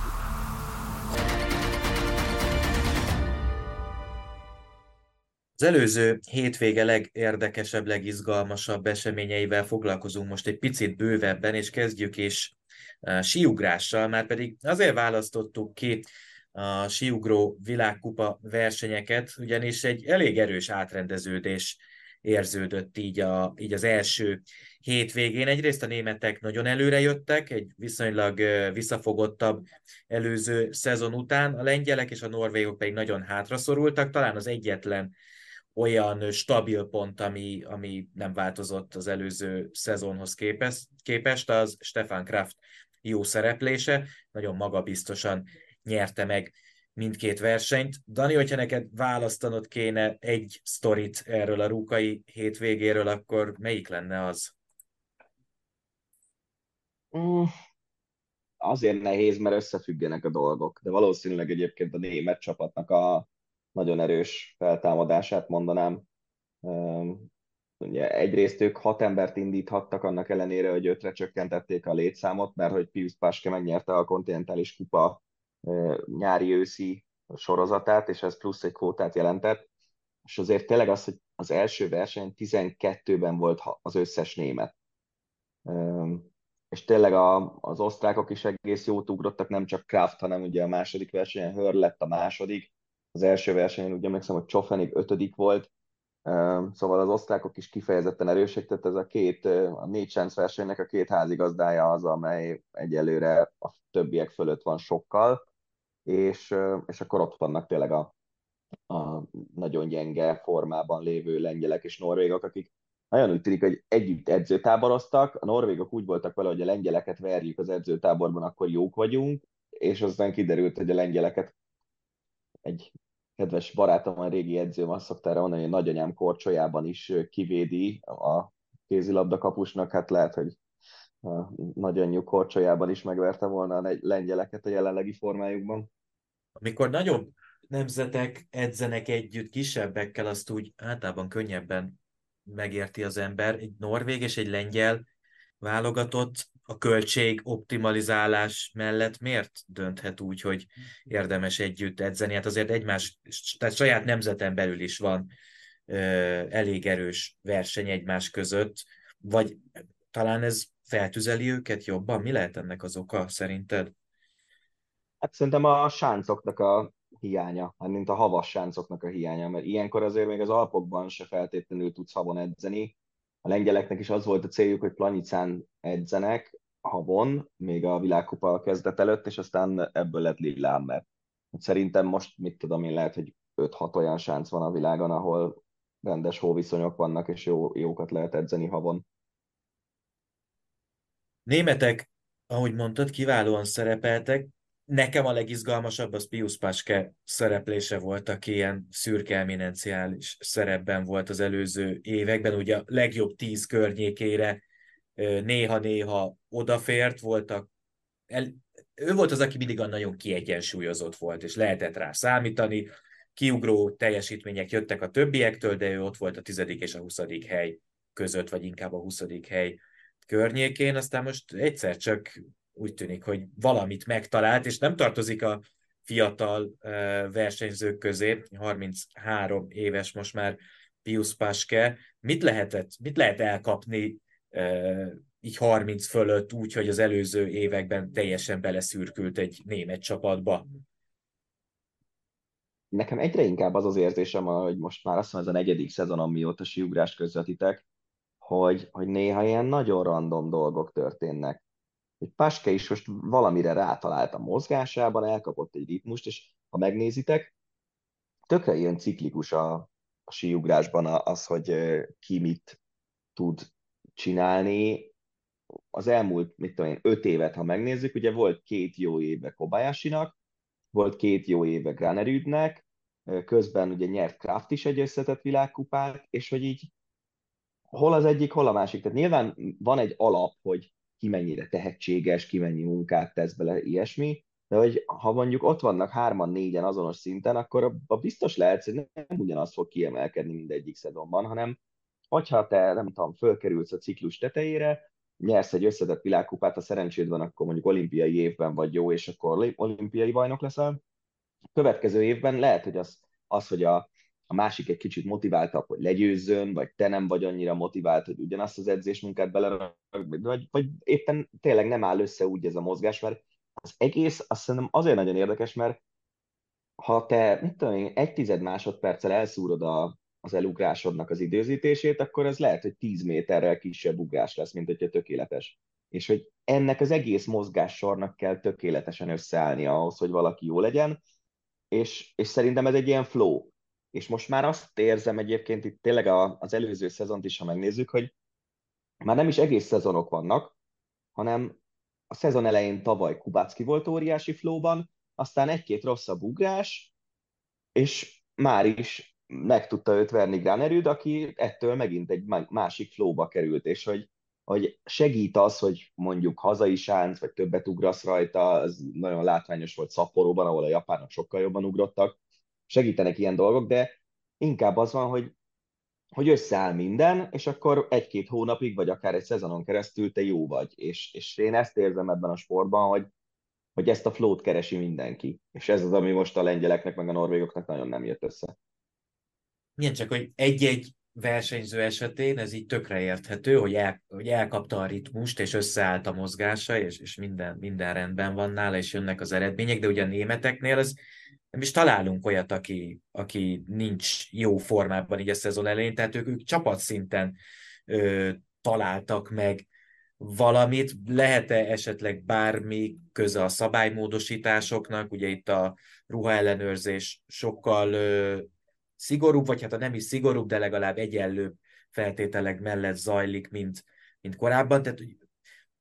Az előző hétvége legérdekesebb, legizgalmasabb eseményeivel foglalkozunk most egy picit bővebben, és kezdjük is a síugrással, már pedig azért választottuk ki a síugró világkupa versenyeket, ugyanis egy elég erős átrendeződés érződött így, a, így az első hétvégén. Egyrészt a németek nagyon előre jöttek, egy viszonylag visszafogottabb előző szezon után, a lengyelek és a norvégok pedig nagyon hátraszorultak, talán az egyetlen olyan stabil pont, ami, ami nem változott az előző szezonhoz képest, képest az Stefan Kraft jó szereplése, nagyon magabiztosan nyerte meg mindkét versenyt. Dani, hogyha neked választanod kéne egy sztorit erről a rúkai hétvégéről, akkor melyik lenne az? Mm, azért nehéz, mert összefüggenek a dolgok, de valószínűleg egyébként a német csapatnak a nagyon erős feltámadását mondanám. Ugye egyrészt ők hat embert indíthattak, annak ellenére, hogy ötre csökkentették a létszámot, mert hogy Pius Paske megnyerte a kontinentális kupa nyári-őszi sorozatát, és ez plusz egy kvótát jelentett. És azért tényleg az, hogy az első verseny 12-ben volt az összes német. És tényleg a, az osztrákok is egész jót ugrottak, nem csak Kraft, hanem ugye a második versenyen Hör lett a második, az első versenyen úgy emlékszem, hogy Csofenig ötödik volt, szóval az osztrákok is kifejezetten erősek, tehát ez a két, a négy chance versenynek a két házigazdája az, amely egyelőre a többiek fölött van sokkal, és, és akkor ott vannak tényleg a, a nagyon gyenge formában lévő lengyelek és norvégok, akik nagyon úgy tűnik, hogy együtt edzőtáboroztak, a norvégok úgy voltak vele, hogy a lengyeleket verjük az edzőtáborban, akkor jók vagyunk, és aztán kiderült, hogy a lengyeleket egy kedves barátom, a régi edzőm azt szokta erre mondani, hogy nagyanyám korcsolyában is kivédi a kézilabda kapusnak, hát lehet, hogy a nagyanyjuk korcsolyában is megverte volna a lengyeleket a jelenlegi formájukban. Amikor nagyobb nemzetek edzenek együtt kisebbekkel, azt úgy általában könnyebben megérti az ember. Egy norvég és egy lengyel válogatott a költség optimalizálás mellett miért dönthet úgy, hogy érdemes együtt edzeni? Hát azért egymás, tehát saját nemzeten belül is van elég erős verseny egymás között, vagy talán ez feltüzeli őket jobban? Mi lehet ennek az oka szerinted? Hát szerintem a sáncoknak a hiánya, hát mint a havas sáncoknak a hiánya, mert ilyenkor azért még az Alpokban se feltétlenül tudsz havon edzeni. A lengyeleknek is az volt a céljuk, hogy Planicán edzenek havon, még a világkupa kezdet előtt, és aztán ebből lett Lillehammer. Hát szerintem most, mit tudom én, lehet, hogy 5-6 olyan sánc van a világon, ahol rendes hóviszonyok vannak, és jó, jókat lehet edzeni havon. Németek, ahogy mondtad, kiválóan szerepeltek. Nekem a legizgalmasabb az Pius Paske szereplése volt, aki ilyen szürke eminenciális szerepben volt az előző években. Ugye a legjobb tíz környékére néha-néha odafért, voltak el, ő volt az, aki mindig a nagyon kiegyensúlyozott volt, és lehetett rá számítani. Kiugró teljesítmények jöttek a többiektől, de ő ott volt a tizedik és a huszadik hely között, vagy inkább a huszadik hely környékén, aztán most egyszer csak úgy tűnik, hogy valamit megtalált, és nem tartozik a fiatal versenyzők közé, 33 éves most már Pius Paske. Mit lehetett, mit lehet elkapni így 30 fölött, úgy, hogy az előző években teljesen beleszürkült egy német csapatba? Nekem egyre inkább az az érzésem, hogy most már azt mondom, ez a negyedik szezonom, mióta siugrást közvetítek, hogy, hogy néha ilyen nagyon random dolgok történnek. Hogy Paske is most valamire rátalált a mozgásában, elkapott egy ritmust, és ha megnézitek, tökre ilyen ciklikus a, a síugrásban az, hogy ki mit tud csinálni. Az elmúlt, mit tudom én, öt évet, ha megnézzük, ugye volt két jó éve Kobayashinak, volt két jó éve Granerüdnek, közben ugye nyert Kraft is egy összetett világkupát, és hogy így hol az egyik, hol a másik. Tehát nyilván van egy alap, hogy ki mennyire tehetséges, ki mennyi munkát tesz bele, ilyesmi, de hogy ha mondjuk ott vannak hárman, négyen azonos szinten, akkor a biztos lehet, hogy nem ugyanazt fog kiemelkedni mindegyik szezonban, hanem hogyha te, nem tudom, fölkerülsz a ciklus tetejére, nyersz egy összetett világkupát, a szerencséd van, akkor mondjuk olimpiai évben vagy jó, és akkor olimpiai bajnok leszel. Következő évben lehet, hogy az, az hogy a, a másik egy kicsit motiváltabb, hogy legyőzzön, vagy te nem vagy annyira motivált, hogy ugyanazt az edzésmunkát bele, vagy, vagy éppen tényleg nem áll össze úgy ez a mozgás, mert az egész azt szerintem azért nagyon érdekes, mert ha te, mit tudom én, egy tized másodperccel elszúrod a, az elugrásodnak az időzítését, akkor ez lehet, hogy 10 méterrel kisebb ugrás lesz, mint hogyha tökéletes. És hogy ennek az egész mozgássornak kell tökéletesen összeállni ahhoz, hogy valaki jó legyen, és, és szerintem ez egy ilyen flow és most már azt érzem egyébként itt tényleg az előző szezont is, ha megnézzük, hogy már nem is egész szezonok vannak, hanem a szezon elején tavaly Kubacki volt óriási flóban, aztán egy-két rosszabb ugrás, és már is meg tudta őt verni Granerüd, aki ettől megint egy másik flóba került, és hogy, hogy segít az, hogy mondjuk hazai sánc, vagy többet ugrasz rajta, az nagyon látványos volt Szapporóban, ahol a japánok sokkal jobban ugrottak, segítenek ilyen dolgok, de inkább az van, hogy, hogy összeáll minden, és akkor egy-két hónapig, vagy akár egy szezonon keresztül te jó vagy. És, és én ezt érzem ebben a sportban, hogy, hogy ezt a flót keresi mindenki. És ez az, ami most a lengyeleknek, meg a norvégoknak nagyon nem jött össze. Igen, csak hogy egy-egy versenyző esetén ez így tökre érthető, hogy, el, hogy elkapta a ritmust, és összeállt a mozgása, és, és minden, minden rendben van nála, és jönnek az eredmények, de ugye a németeknél ez nem is találunk olyat, aki, aki nincs jó formában így a szezon elején, tehát ők, ők csapatszinten ö, találtak meg valamit, lehet-e esetleg bármi köze a szabálymódosításoknak, ugye itt a ruhaellenőrzés sokkal ö, szigorúbb, vagy hát a nem is szigorúbb, de legalább egyenlőbb feltételek mellett zajlik, mint, mint korábban, tehát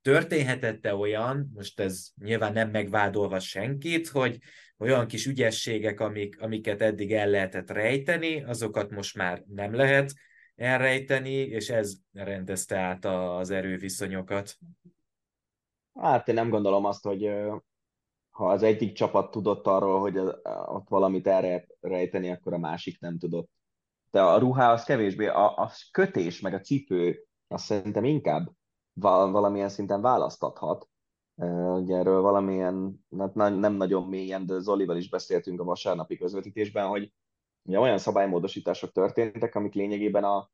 történhetette olyan, most ez nyilván nem megvádolva senkit, hogy olyan kis ügyességek, amik, amiket eddig el lehetett rejteni, azokat most már nem lehet elrejteni, és ez rendezte át az erőviszonyokat. Hát én nem gondolom azt, hogy ha az egyik csapat tudott arról, hogy ott valamit elrejteni, akkor a másik nem tudott. De a ruhá az kevésbé, a, a kötés meg a cipő azt szerintem inkább valamilyen szinten választathat. Ugye erről valamilyen, hát nem nagyon mélyen, de Zolival is beszéltünk a vasárnapi közvetítésben, hogy ugye olyan szabálymódosítások történtek, amik lényegében a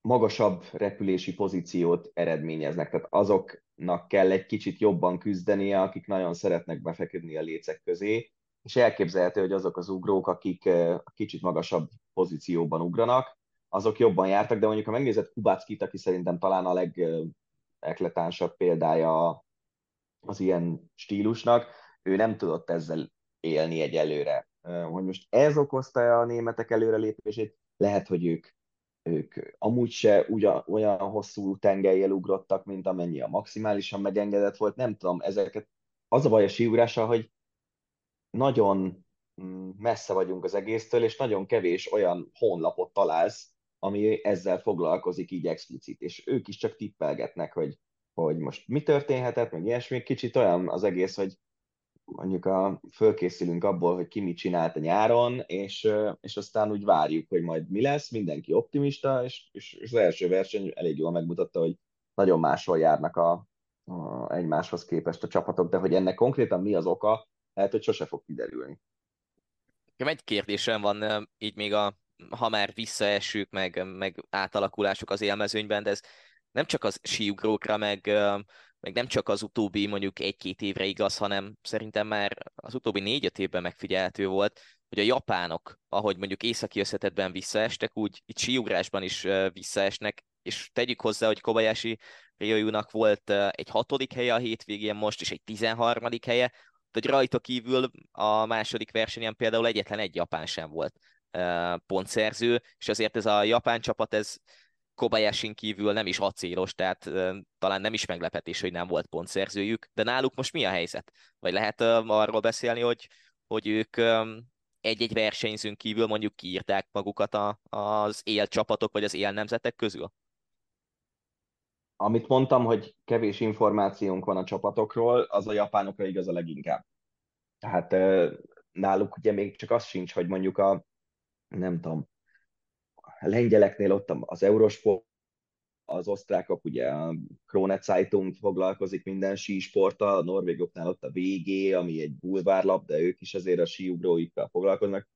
magasabb repülési pozíciót eredményeznek. Tehát azoknak kell egy kicsit jobban küzdenie, akik nagyon szeretnek befeküdni a lécek közé, és elképzelhető, hogy azok az ugrók, akik kicsit magasabb pozícióban ugranak, azok jobban jártak, de mondjuk ha megnézed Kubackit, aki szerintem talán a legekletánsabb példája az ilyen stílusnak, ő nem tudott ezzel élni egyelőre. Hogy most ez okozta a németek előrelépését, lehet, hogy ők, ők amúgy se ugyan, olyan hosszú tengelyel ugrottak, mint amennyi a maximálisan megengedett volt, nem tudom, ezeket az a baj a síugrással, hogy nagyon mm, messze vagyunk az egésztől, és nagyon kevés olyan honlapot találsz, ami ezzel foglalkozik így explicit, és ők is csak tippelgetnek, hogy, hogy most mi történhetett, meg ilyesmi, kicsit olyan az egész, hogy mondjuk a, fölkészülünk abból, hogy ki mit csinált a nyáron, és, és aztán úgy várjuk, hogy majd mi lesz, mindenki optimista, és, és az első verseny elég jól megmutatta, hogy nagyon máshol járnak a, a egymáshoz képest a csapatok, de hogy ennek konkrétan mi az oka, lehet, hogy sose fog kiderülni. Egy kérdésem van, így még a, ha már visszaesünk, meg, meg átalakulások az élmezőnyben, de ez nem csak az síugrókra, meg, meg nem csak az utóbbi mondjuk egy-két évre igaz, hanem szerintem már az utóbbi négy-öt évben megfigyelhető volt, hogy a japánok, ahogy mondjuk északi összetetben visszaestek, úgy itt síugrásban is visszaesnek, és tegyük hozzá, hogy Kobayashi Ryoyu-nak volt egy hatodik helye a hétvégén most, és egy tizenharmadik helye, hogy rajta kívül a második versenyen például egyetlen egy japán sem volt pontszerző, és azért ez a japán csapat, ez Kobayasin kívül nem is acélos, tehát talán nem is meglepetés, hogy nem volt pontszerzőjük, de náluk most mi a helyzet? Vagy lehet arról beszélni, hogy, hogy ők egy-egy versenyzőn kívül mondjuk kiírták magukat a, az él csapatok, vagy az él nemzetek közül? Amit mondtam, hogy kevés információnk van a csapatokról, az a japánokra igaz a leginkább. Tehát náluk ugye még csak az sincs, hogy mondjuk a, nem tudom, lengyeleknél ott az Eurosport, az osztrákok, ugye a Krone Zeitung foglalkozik minden sísporttal, a norvégoknál ott a VG, ami egy bulvárlap, de ők is azért a síugróikkal foglalkoznak.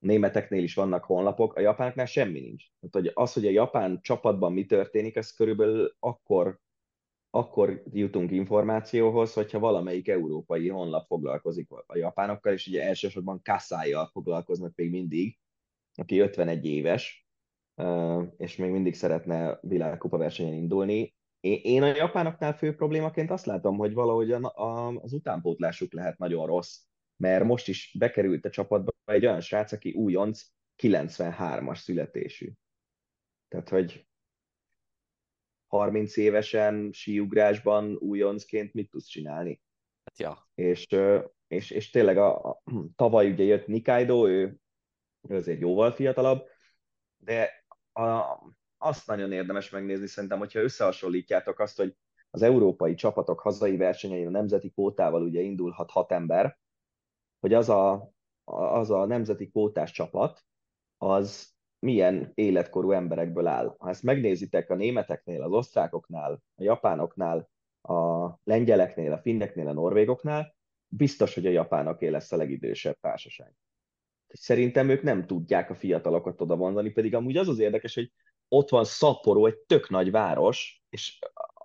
A németeknél is vannak honlapok, a japánoknál semmi nincs. Tehát, hogy az, hogy a japán csapatban mi történik, ez körülbelül akkor, akkor jutunk információhoz, hogyha valamelyik európai honlap foglalkozik a japánokkal, és ugye elsősorban Kaszájjal foglalkoznak még mindig, aki 51 éves, és még mindig szeretne világkupa versenyen indulni. Én a japánoknál fő problémaként azt látom, hogy valahogy az utánpótlásuk lehet nagyon rossz, mert most is bekerült a csapatba egy olyan srác, aki újonc, 93-as születésű. Tehát, hogy 30 évesen síugrásban újoncként mit tudsz csinálni? Hát ja. És, és, és tényleg a, a, tavaly ugye jött Nikaido, ő, ő azért jóval fiatalabb, de a, azt nagyon érdemes megnézni szerintem, hogyha összehasonlítjátok azt, hogy az európai csapatok hazai versenyein a nemzeti kvótával ugye indulhat hat ember, hogy az a, az a nemzeti kvótás csapat, az milyen életkorú emberekből áll. Ha ezt megnézitek a németeknél, az osztrákoknál, a japánoknál, a lengyeleknél, a finneknél, a norvégoknál, biztos, hogy a japánoké lesz a legidősebb társaság szerintem ők nem tudják a fiatalokat oda mondani, pedig amúgy az az érdekes, hogy ott van Szaporó, egy tök nagy város, és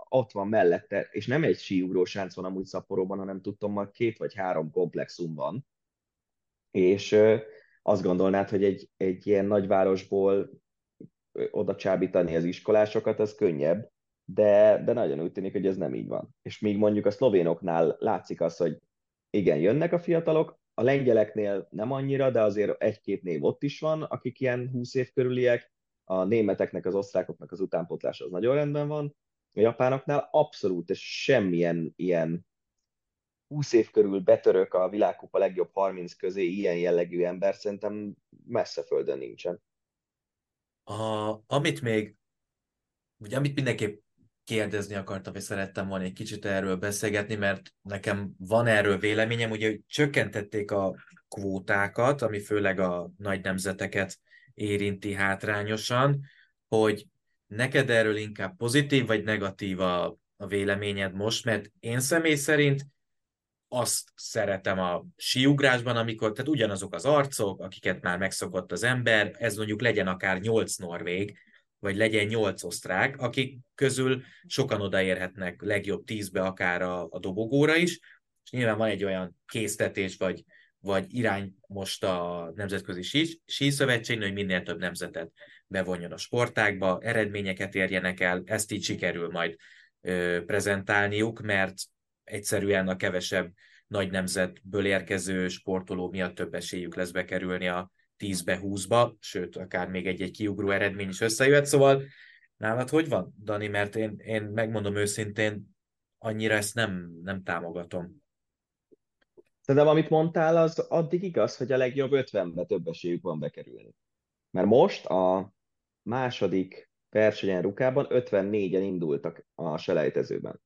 ott van mellette, és nem egy síugró sánc van amúgy Szaporóban, hanem tudtam, már két vagy három komplexum van, és azt gondolnád, hogy egy, egy ilyen nagyvárosból oda csábítani az iskolásokat, az könnyebb, de, de nagyon úgy tűnik, hogy ez nem így van. És még mondjuk a szlovénoknál látszik az, hogy igen, jönnek a fiatalok, a lengyeleknél nem annyira, de azért egy-két név ott is van, akik ilyen 20 év körüliek. A németeknek, az osztrákoknak az utánpótlása az nagyon rendben van. A japánoknál abszolút, és semmilyen ilyen 20 év körül betörök a világkupa legjobb 30 közé ilyen jellegű ember szerintem messze földön nincsen. A, amit még, ugye amit mindenképp kérdezni akartam, és szerettem volna egy kicsit erről beszélgetni, mert nekem van erről véleményem, ugye, hogy csökkentették a kvótákat, ami főleg a nagy nemzeteket érinti hátrányosan, hogy neked erről inkább pozitív vagy negatív a, a véleményed most, mert én személy szerint azt szeretem a síugrásban, amikor, tehát ugyanazok az arcok, akiket már megszokott az ember, ez mondjuk legyen akár nyolc norvég, vagy legyen nyolc osztrák, akik közül sokan odaérhetnek legjobb tízbe akár a, a dobogóra is, és nyilván van egy olyan késztetés, vagy, vagy irány most a Nemzetközi Sí, sí Szövetségnél, hogy minél több nemzetet bevonjon a sportákba, eredményeket érjenek el, ezt így sikerül majd ö, prezentálniuk, mert egyszerűen a kevesebb nagy nemzetből érkező sportoló miatt több esélyük lesz bekerülni a 10-be, 20-ba, sőt, akár még egy-egy kiugró eredmény is összejöhet, szóval nálad hogy van, Dani, mert én, én megmondom őszintén, annyira ezt nem, nem támogatom. Szerintem, amit mondtál, az addig igaz, hogy a legjobb 50-be több esélyük van bekerülni. Mert most a második versenyen Rukában 54-en indultak a selejtezőben.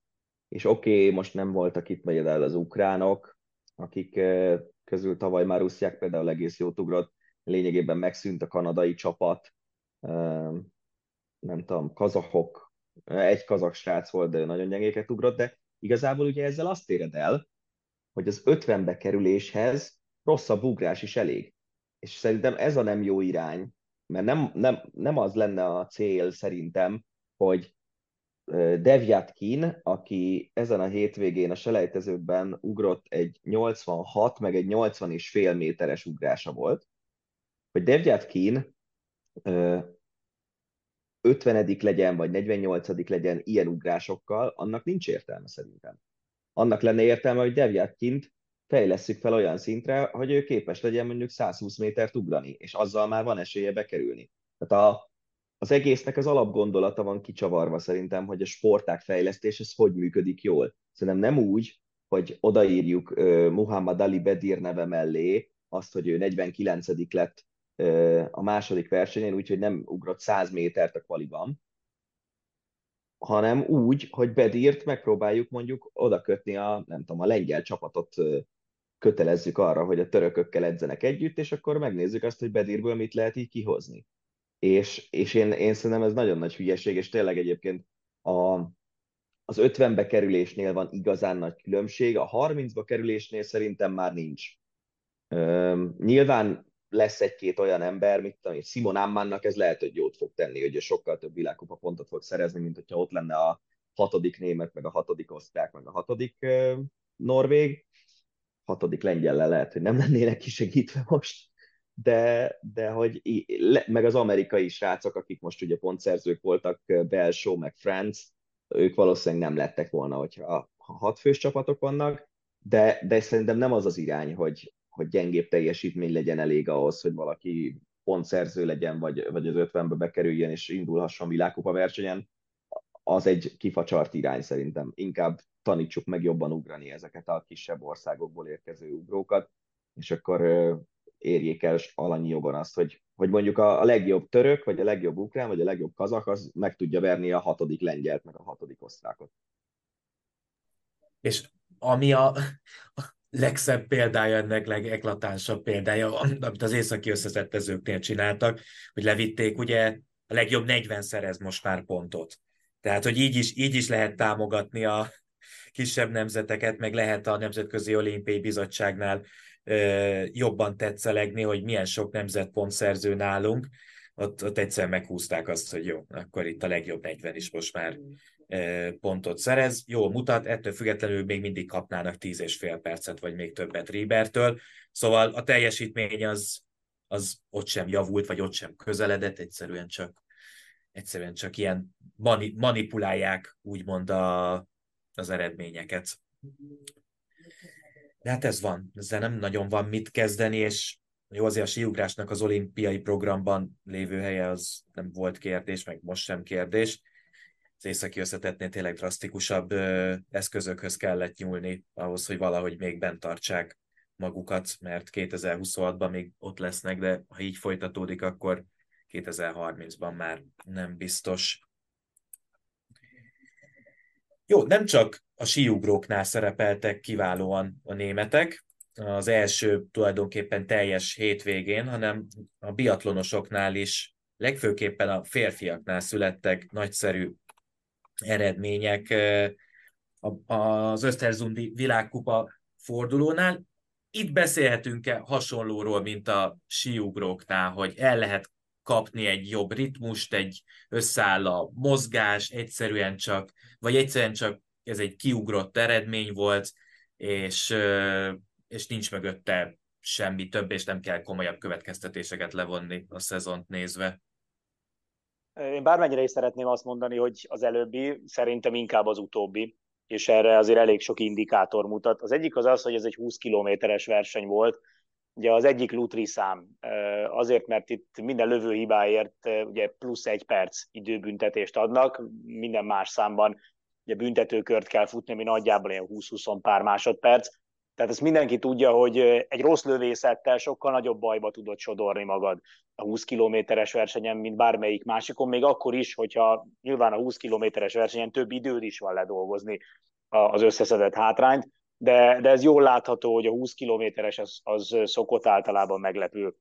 És oké, okay, most nem voltak itt például az ukránok, akik közül tavaly már Ruszják például egész jót ugrott, lényegében megszűnt a kanadai csapat, nem tudom, kazahok, egy kazak srác volt, de nagyon gyengéket ugrott, de igazából ugye ezzel azt éred el, hogy az 50-be kerüléshez rosszabb ugrás is elég. És szerintem ez a nem jó irány, mert nem, nem, nem az lenne a cél szerintem, hogy Devjatkin, aki ezen a hétvégén a selejtezőkben ugrott egy 86, meg egy 80 és fél méteres ugrása volt, hogy Devjatkin 50 legyen, vagy 48 legyen ilyen ugrásokkal, annak nincs értelme szerintem. Annak lenne értelme, hogy Devjatkint fejlesszük fel olyan szintre, hogy ő képes legyen mondjuk 120 métert ugrani, és azzal már van esélye bekerülni. Tehát a, az egésznek az alapgondolata van kicsavarva szerintem, hogy a sporták fejlesztés, ez hogy működik jól. Szerintem nem úgy, hogy odaírjuk uh, Muhammad Ali Bedir neve mellé azt, hogy ő 49 lett a második versenyen, úgyhogy nem ugrott 100 métert a kvaliban, hanem úgy, hogy Bedírt megpróbáljuk mondjuk oda kötni a, nem tudom, a lengyel csapatot kötelezzük arra, hogy a törökökkel edzenek együtt, és akkor megnézzük azt, hogy Bedírből mit lehet így kihozni. És, és én, én szerintem ez nagyon nagy hülyeség, és tényleg egyébként a, az 50-be kerülésnél van igazán nagy különbség, a 30-ba kerülésnél szerintem már nincs. Üm, nyilván lesz egy-két olyan ember, mint tudom, Simon Ammannak ez lehet, hogy jót fog tenni, hogy sokkal több világkupa pontot fog szerezni, mint hogyha ott lenne a hatodik német, meg a hatodik osztrák, meg a hatodik uh, norvég. Hatodik lengyellel lehet, hogy nem lennének kisegítve most, de, de hogy meg az amerikai srácok, akik most ugye pontszerzők voltak, Belsó, meg Franz, ők valószínűleg nem lettek volna, hogyha ha hatfős csapatok vannak, de, de szerintem nem az az irány, hogy, hogy gyengébb teljesítmény legyen elég ahhoz, hogy valaki pontszerző legyen, vagy, vagy az 50-be bekerüljön és indulhasson világkupa versenyen, az egy kifacsart irány szerintem. Inkább tanítsuk meg jobban ugrani ezeket a kisebb országokból érkező ugrókat, és akkor érjék el alanyi jogon azt, hogy, hogy mondjuk a, a legjobb török, vagy a legjobb ukrán, vagy a legjobb kazak, az meg tudja verni a hatodik lengyelt, meg a hatodik osztrákot. És ami a, legszebb példája ennek, legeklatánsabb példája, amit az északi összezettezőknél csináltak, hogy levitték, ugye a legjobb 40 szerez most már pontot. Tehát, hogy így is, így is lehet támogatni a kisebb nemzeteket, meg lehet a Nemzetközi Olimpiai Bizottságnál ö, jobban tetszelegni, hogy milyen sok nemzet pontszerző nálunk, ott, ott egyszer meghúzták azt, hogy jó, akkor itt a legjobb 40 is most már pontot szerez. Jó mutat, ettől függetlenül még mindig kapnának 10 és fél percet, vagy még többet Ribertől. Szóval a teljesítmény az, az ott sem javult, vagy ott sem közeledett, egyszerűen csak, egyszerűen csak ilyen mani, manipulálják úgymond a, az eredményeket. De hát ez van, ezzel nem nagyon van mit kezdeni, és jó, azért a síugrásnak az olimpiai programban lévő helye az nem volt kérdés, meg most sem kérdés az északi összetetnél tényleg drasztikusabb eszközökhöz kellett nyúlni ahhoz, hogy valahogy még bent tartsák magukat, mert 2026-ban még ott lesznek, de ha így folytatódik, akkor 2030-ban már nem biztos. Jó, nem csak a síugróknál szerepeltek kiválóan a németek, az első tulajdonképpen teljes hétvégén, hanem a biatlonosoknál is, legfőképpen a férfiaknál születtek nagyszerű eredmények. Az Öszterzundi világkupa fordulónál. Itt beszélhetünk-e hasonlóról, mint a síugróknál, hogy el lehet kapni egy jobb ritmust, egy összeáll a mozgás, egyszerűen csak, vagy egyszerűen csak ez egy kiugrott eredmény volt, és, és nincs mögötte semmi több, és nem kell komolyabb következtetéseket levonni a szezont nézve. Én bármennyire is szeretném azt mondani, hogy az előbbi, szerintem inkább az utóbbi, és erre azért elég sok indikátor mutat. Az egyik az az, hogy ez egy 20 kilométeres verseny volt, Ugye az egyik Lutri szám, azért, mert itt minden lövőhibáért ugye plusz egy perc időbüntetést adnak, minden más számban ugye büntetőkört kell futni, ami nagyjából ilyen 20-20 pár másodperc. Tehát ezt mindenki tudja, hogy egy rossz lövészettel sokkal nagyobb bajba tudod sodorni magad a 20 kilométeres versenyen, mint bármelyik másikon, még akkor is, hogyha nyilván a 20 kilométeres versenyen több időd is van ledolgozni az összeszedett hátrányt, de, de ez jól látható, hogy a 20 kilométeres az, az szokott általában meglepő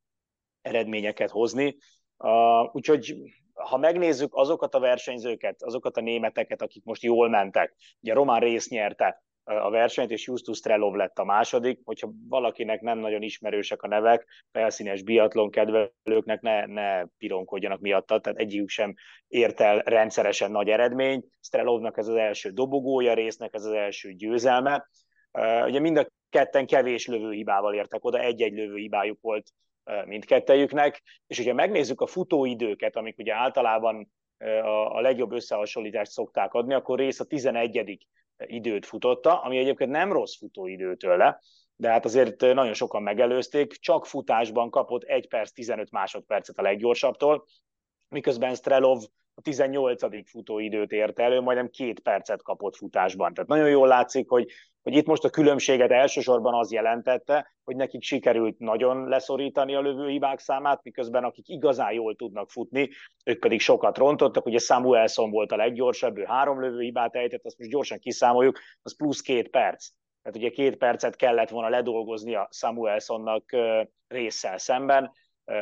eredményeket hozni. Uh, úgyhogy ha megnézzük azokat a versenyzőket, azokat a németeket, akik most jól mentek, ugye Román rész nyerte a versenyt, és Justus Strelov lett a második, hogyha valakinek nem nagyon ismerősek a nevek, felszínes biatlon kedvelőknek ne, ne pironkodjanak miatta, tehát egyikük sem ért el rendszeresen nagy eredmény. Strelovnak ez az első dobogója, résznek ez az első győzelme, Ugye mind a ketten kevés lövőhibával értek oda, egy-egy lövőhibájuk volt mindkettejüknek, és hogyha megnézzük a futóidőket, amik ugye általában a legjobb összehasonlítást szokták adni, akkor rész a 11. időt futotta, ami egyébként nem rossz futóidő tőle, de hát azért nagyon sokan megelőzték, csak futásban kapott 1 perc 15 másodpercet a leggyorsabbtól, miközben Strelov a 18. futóidőt ért elő, majdnem két percet kapott futásban. Tehát nagyon jól látszik, hogy, hogy itt most a különbséget elsősorban az jelentette, hogy nekik sikerült nagyon leszorítani a lövőhibák számát, miközben akik igazán jól tudnak futni, ők pedig sokat rontottak. Ugye Samuelson volt a leggyorsabb, ő három lövőhibát ejtett, azt most gyorsan kiszámoljuk, az plusz két perc. Tehát ugye két percet kellett volna ledolgozni a Samuelsonnak résszel szemben,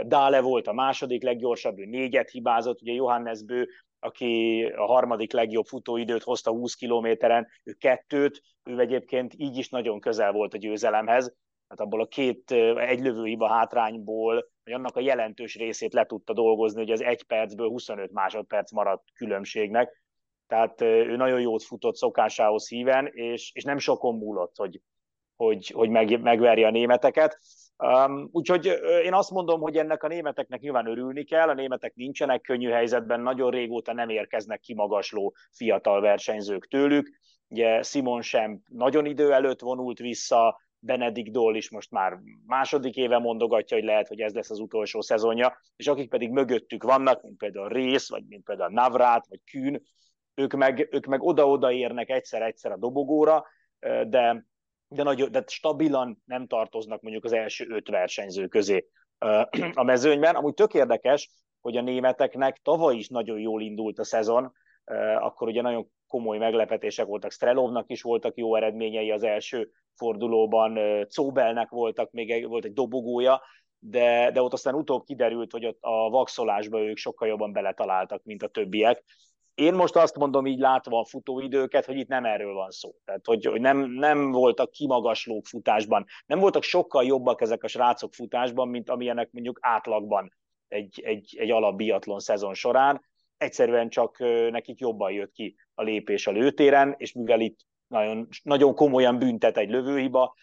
Dále volt a második leggyorsabb, ő négyet hibázott, ugye Johannes Bő, aki a harmadik legjobb futóidőt hozta 20 kilométeren, ő kettőt, ő egyébként így is nagyon közel volt a győzelemhez, hát abból a két egy hiba hátrányból, vagy annak a jelentős részét le tudta dolgozni, hogy az egy percből 25 másodperc maradt különbségnek, tehát ő nagyon jót futott szokásához híven, és, és nem sokon múlott, hogy, hogy, hogy meg, megverje a németeket. Um, úgyhogy én azt mondom, hogy ennek a németeknek nyilván örülni kell, a németek nincsenek könnyű helyzetben, nagyon régóta nem érkeznek kimagasló fiatal versenyzők tőlük. Ugye Simon sem nagyon idő előtt vonult vissza, Benedikt Doll is most már második éve mondogatja, hogy lehet, hogy ez lesz az utolsó szezonja, és akik pedig mögöttük vannak, mint például Rész, vagy mint például Navrát, vagy Kühn, ők meg, ők meg oda-oda érnek egyszer-egyszer a dobogóra, de de, nagy, de stabilan nem tartoznak mondjuk az első öt versenyző közé a mezőnyben. Amúgy tök érdekes, hogy a németeknek tavaly is nagyon jól indult a szezon, akkor ugye nagyon komoly meglepetések voltak, Strelovnak is voltak jó eredményei az első fordulóban, Cóbelnek voltak, még volt egy dobogója, de, de ott aztán utóbb kiderült, hogy ott a vaxolásba ők sokkal jobban beletaláltak, mint a többiek, én most azt mondom így látva a futóidőket, hogy itt nem erről van szó. Tehát, hogy, hogy nem, nem voltak kimagaslók futásban, nem voltak sokkal jobbak ezek a srácok futásban, mint amilyenek mondjuk átlagban egy, egy, egy alapbiatlon szezon során. Egyszerűen csak nekik jobban jött ki a lépés a lőtéren, és mivel itt nagyon, nagyon komolyan büntet egy lövőhiba,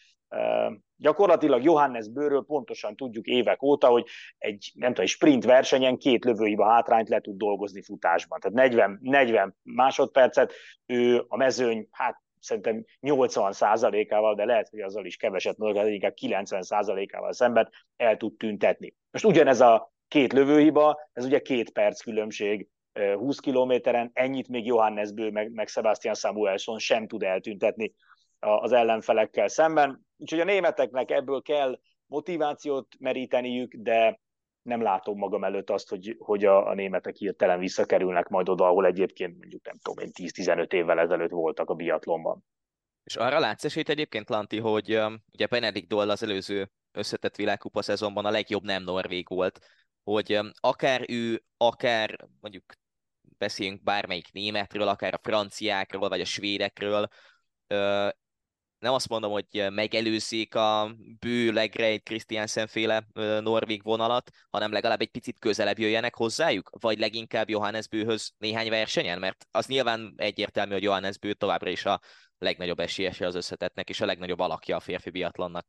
Gyakorlatilag Johannes Bőről pontosan tudjuk évek óta, hogy egy, nem tudom, egy sprint versenyen két lövőiba hátrányt le tud dolgozni futásban. Tehát 40, 40 másodpercet ő a mezőny, hát szerintem 80% ával de lehet, hogy azzal is keveset de inkább 90 ával szemben el tud tüntetni. Most ugyanez a két lövőhiba, ez ugye két perc különbség 20 kilométeren, ennyit még Johannes Bő meg, meg Sebastian Samuelson sem tud eltüntetni az ellenfelekkel szemben. Úgyhogy a németeknek ebből kell motivációt meríteniük, de nem látom magam előtt azt, hogy, hogy a, a németek hirtelen visszakerülnek majd oda, ahol egyébként mondjuk nem tudom én 10-15 évvel ezelőtt voltak a biatlonban. És arra látsz esélyt egyébként, Lanti, hogy um, ugye Benedikt Doll az előző összetett világkupa szezonban a legjobb nem norvég volt, hogy um, akár ő, akár mondjuk beszéljünk bármelyik németről, akár a franciákról, vagy a svédekről, nem azt mondom, hogy megelőzzék a bő Legreit Christiansen féle norvég vonalat, hanem legalább egy picit közelebb jöjjenek hozzájuk, vagy leginkább Johannes Bőhöz néhány versenyen, mert az nyilván egyértelmű, hogy Johannes Bő továbbra is a legnagyobb esélyese az összetetnek, és a legnagyobb alakja a férfi biatlonnak.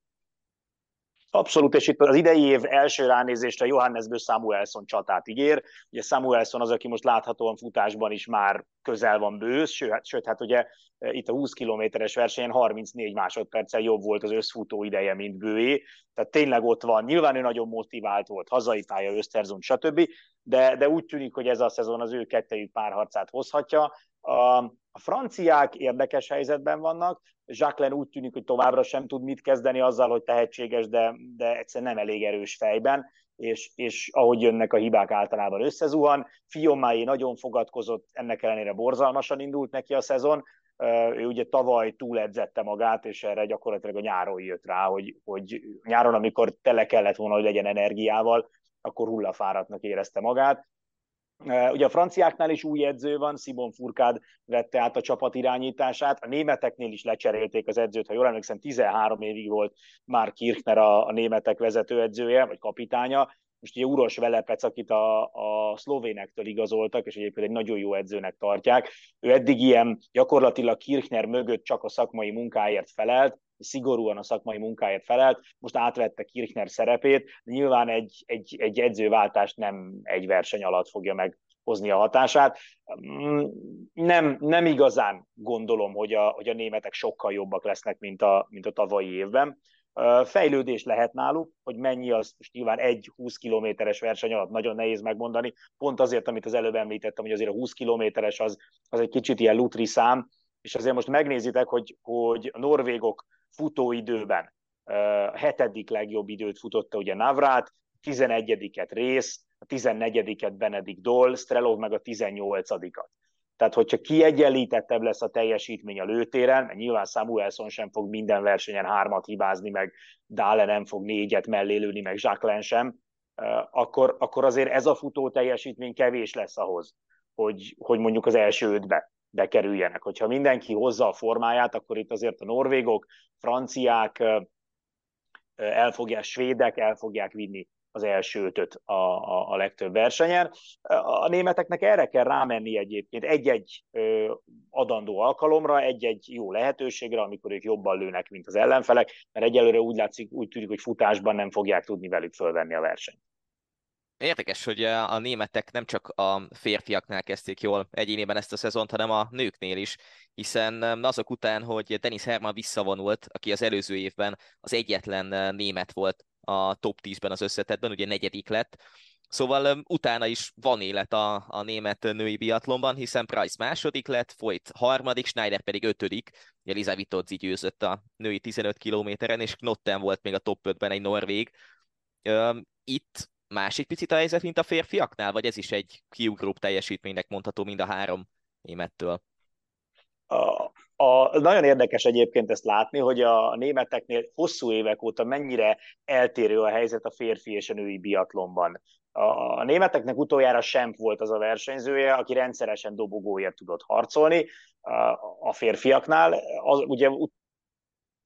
Abszolút, és itt az idei év első ránézésre Johannesből Samuelson csatát ígér. Ugye Samuelson az, aki most láthatóan futásban is már közel van bősz, sőt, sőt hát ugye e, itt a 20 kilométeres versenyen 34 másodperccel jobb volt az összfutó ideje, mint bőé. Tehát tényleg ott van. Nyilván ő nagyon motivált volt, hazai pálya, Österzund, stb. De, de úgy tűnik, hogy ez a szezon az ő kettejük párharcát hozhatja. A, a franciák érdekes helyzetben vannak, Jacqueline úgy tűnik, hogy továbbra sem tud mit kezdeni azzal, hogy tehetséges, de, de egyszerűen nem elég erős fejben, és, és ahogy jönnek a hibák általában összezuhan. Fiomái nagyon fogadkozott, ennek ellenére borzalmasan indult neki a szezon, ő ugye tavaly túledzette magát, és erre gyakorlatilag a nyáron jött rá, hogy, hogy nyáron, amikor tele kellett volna, hogy legyen energiával, akkor hullafáradtnak érezte magát. Ugye a franciáknál is új edző van, Simon Furkád vette át a csapat irányítását, a németeknél is lecserélték az edzőt, ha jól emlékszem, 13 évig volt már Kirchner a, a németek vezetőedzője, vagy kapitánya, most ugye Uros Velepec, akit a, a szlovénektől igazoltak, és egyébként egy nagyon jó edzőnek tartják. Ő eddig ilyen gyakorlatilag Kirchner mögött csak a szakmai munkáért felelt, szigorúan a szakmai munkáért felelt, most átvette Kirchner szerepét, nyilván egy, egy, egy edzőváltást nem egy verseny alatt fogja meg hozni a hatását. Mm, nem, nem igazán gondolom, hogy a, hogy a németek sokkal jobbak lesznek, mint a, mint a tavalyi évben. Fejlődés lehet náluk, hogy mennyi az, most nyilván egy 20 kilométeres verseny alatt nagyon nehéz megmondani, pont azért, amit az előbb említettem, hogy azért a 20 kilométeres az, az egy kicsit ilyen lutri szám, és azért most megnézitek, hogy, hogy a norvégok futóidőben a hetedik legjobb időt futotta ugye Navrát, 11-et rész, a 14-et Benedik Doll, Strelov meg a 18-at. Tehát, hogyha kiegyenlítettebb lesz a teljesítmény a lőtéren, mert nyilván Samuelson sem fog minden versenyen hármat hibázni, meg Dále nem fog négyet mellé lőni, meg Jacqueline sem, akkor, akkor azért ez a futó teljesítmény kevés lesz ahhoz, hogy, hogy mondjuk az első ötbe bekerüljenek. Hogyha mindenki hozza a formáját, akkor itt azért a norvégok, franciák, el fogják, svédek el fogják vinni az első ötöt a, a, a legtöbb versenyen. A németeknek erre kell rámenni egyébként egy-egy adandó alkalomra, egy-egy jó lehetőségre, amikor ők jobban lőnek, mint az ellenfelek, mert egyelőre úgy látszik, úgy tűnik, hogy futásban nem fogják tudni velük fölvenni a versenyt. Érdekes, hogy a németek nem csak a férfiaknál kezdték jól egyénében ezt a szezont, hanem a nőknél is, hiszen azok után, hogy Dennis Herman visszavonult, aki az előző évben az egyetlen német volt a top 10-ben az összetetben, ugye negyedik lett, Szóval utána is van élet a, a német női biatlonban, hiszen Price második lett, folyt harmadik, Schneider pedig ötödik. Eliza Vitodzi győzött a női 15 kilométeren, és Knotten volt még a top 5-ben egy norvég. Um, itt másik picit a helyzet, mint a férfiaknál, vagy ez is egy kiugróbb teljesítménynek mondható mind a három némettől? A, a, nagyon érdekes egyébként ezt látni, hogy a németeknél hosszú évek óta mennyire eltérő a helyzet a férfi és a női biatlonban. A, a németeknek utoljára sem volt az a versenyzője, aki rendszeresen dobogóért tudott harcolni. A, a férfiaknál az, ugye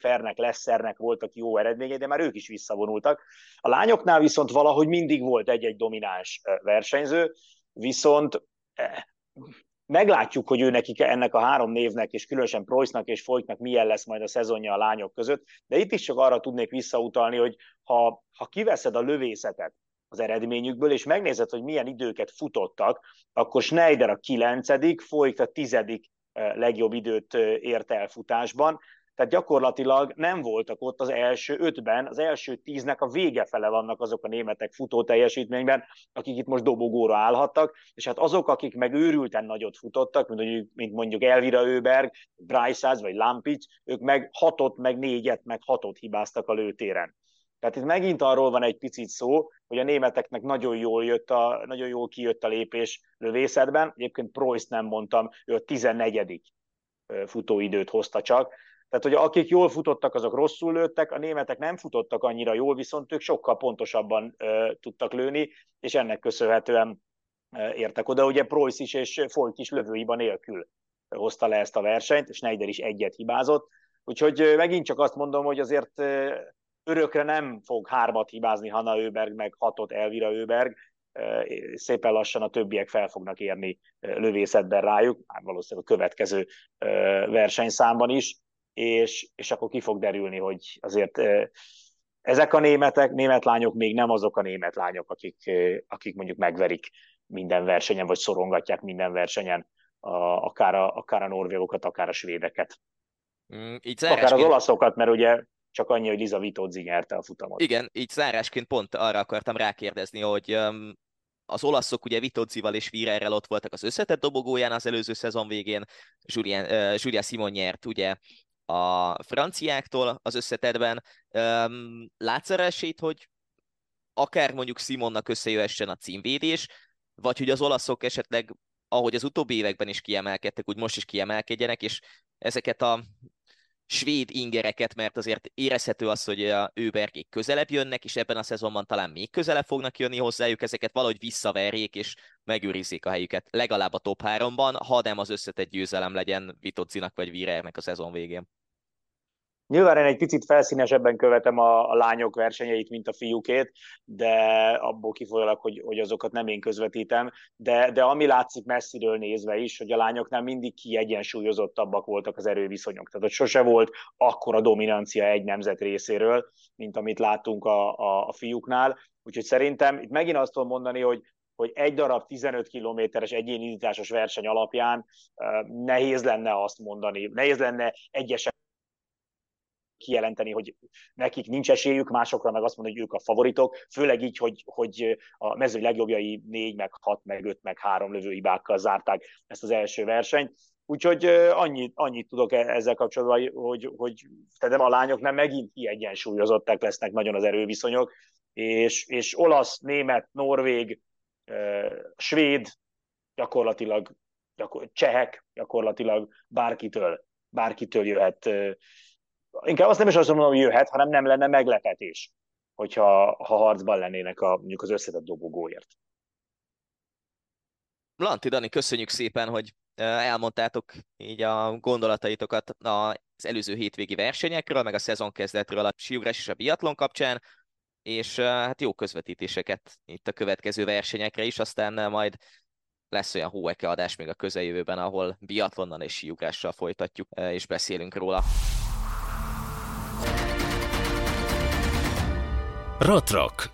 Fernek, Lessernek voltak jó eredményei, de már ők is visszavonultak. A lányoknál viszont valahogy mindig volt egy-egy domináns versenyző, viszont meglátjuk, hogy ő nekik ennek a három névnek, és különösen Preussnak és Folytnak milyen lesz majd a szezonja a lányok között, de itt is csak arra tudnék visszautalni, hogy ha, ha kiveszed a lövészetet az eredményükből, és megnézed, hogy milyen időket futottak, akkor Schneider a kilencedik, Folyt a tizedik legjobb időt ért el futásban, tehát gyakorlatilag nem voltak ott az első ötben, az első tíznek a vége fele vannak azok a németek futó teljesítményben, akik itt most dobogóra állhattak, és hát azok, akik meg őrülten nagyot futottak, mint mondjuk, mint mondjuk Elvira Őberg, Bryce vagy Lampic, ők meg hatot, meg négyet, meg hatot hibáztak a lőtéren. Tehát itt megint arról van egy picit szó, hogy a németeknek nagyon jól, jött a, nagyon jól kijött a lépés lövészetben. Egyébként Preuss nem mondtam, ő a 14. futóidőt hozta csak, tehát, hogy akik jól futottak, azok rosszul lőttek, a németek nem futottak annyira jól, viszont ők sokkal pontosabban ö, tudtak lőni, és ennek köszönhetően ö, értek oda. Ugye Preuss is és Folyt is lövőiban nélkül hozta le ezt a versenyt, és Schneider is egyet hibázott. Úgyhogy megint csak azt mondom, hogy azért örökre nem fog hármat hibázni Hanna Őberg, meg hatot Elvira Őberg, szépen lassan a többiek fel fognak érni lövészetben rájuk, már valószínűleg a következő versenyszámban is, és, és akkor ki fog derülni, hogy azért ezek a németek, német lányok még nem azok a német lányok, akik, akik mondjuk megverik minden versenyen, vagy szorongatják minden versenyen a, akár, a, akár a norvégokat, akár a svédeket. Mm, így akár az olaszokat, mert ugye csak annyi, hogy Liza Vitozzi nyerte a futamot. Igen, így zárásként pont arra akartam rákérdezni, hogy um, az olaszok ugye Vitozzival és Vírerrel ott voltak az összetett dobogóján az előző szezon végén, Julian, uh, Julia Simon nyert ugye a franciáktól az összetetben. Um, látsz arra esélyt, hogy akár mondjuk Simonnak összejöhessen a címvédés, vagy hogy az olaszok esetleg, ahogy az utóbbi években is kiemelkedtek, úgy most is kiemelkedjenek, és ezeket a svéd ingereket, mert azért érezhető az, hogy a őberkék közelebb jönnek, és ebben a szezonban talán még közelebb fognak jönni hozzájuk, ezeket valahogy visszaverjék, és megőrizzék a helyüket legalább a top 3-ban, ha nem az összetett győzelem legyen Vitocinak vagy Virernek a szezon végén. Nyilván én egy picit felszínesebben követem a, a lányok versenyeit, mint a fiúkét, de abból kifolyólag, hogy, hogy azokat nem én közvetítem, de, de ami látszik messziről nézve is, hogy a lányoknál mindig kiegyensúlyozottabbak voltak az erőviszonyok. Tehát hogy sose volt akkora dominancia egy nemzet részéről, mint amit láttunk a, a, a fiúknál. Úgyhogy szerintem itt megint azt tudom mondani, hogy hogy egy darab 15 kilométeres egyénindításos verseny alapján uh, nehéz lenne azt mondani, nehéz lenne egyesek kijelenteni, hogy nekik nincs esélyük, másokra meg azt mondani, hogy ők a favoritok, főleg így, hogy, hogy a mező legjobbjai 4, meg 6, meg 5, meg 3 lövőibákkal zárták ezt az első versenyt. Úgyhogy annyit, annyit tudok e-, ezzel kapcsolatban, hogy, hogy tehát a lányok nem megint kiegyensúlyozottak lesznek nagyon az erőviszonyok, és, és olasz, német, norvég, svéd, gyakorlatilag gyakor, csehek gyakorlatilag bárkitől, bárkitől jöhet inkább azt nem is azt mondom, hogy jöhet, hanem nem lenne meglepetés, hogyha ha harcban lennének a, mondjuk az összetett dobogóért. Lanti Dani, köszönjük szépen, hogy elmondtátok így a gondolataitokat az előző hétvégi versenyekről, meg a szezonkezdetről a siugrás és a biatlon kapcsán, és hát jó közvetítéseket itt a következő versenyekre is, aztán majd lesz olyan hóeke adás még a közeljövőben, ahol biatlonnal és siugrással folytatjuk, és beszélünk róla. Ratrak.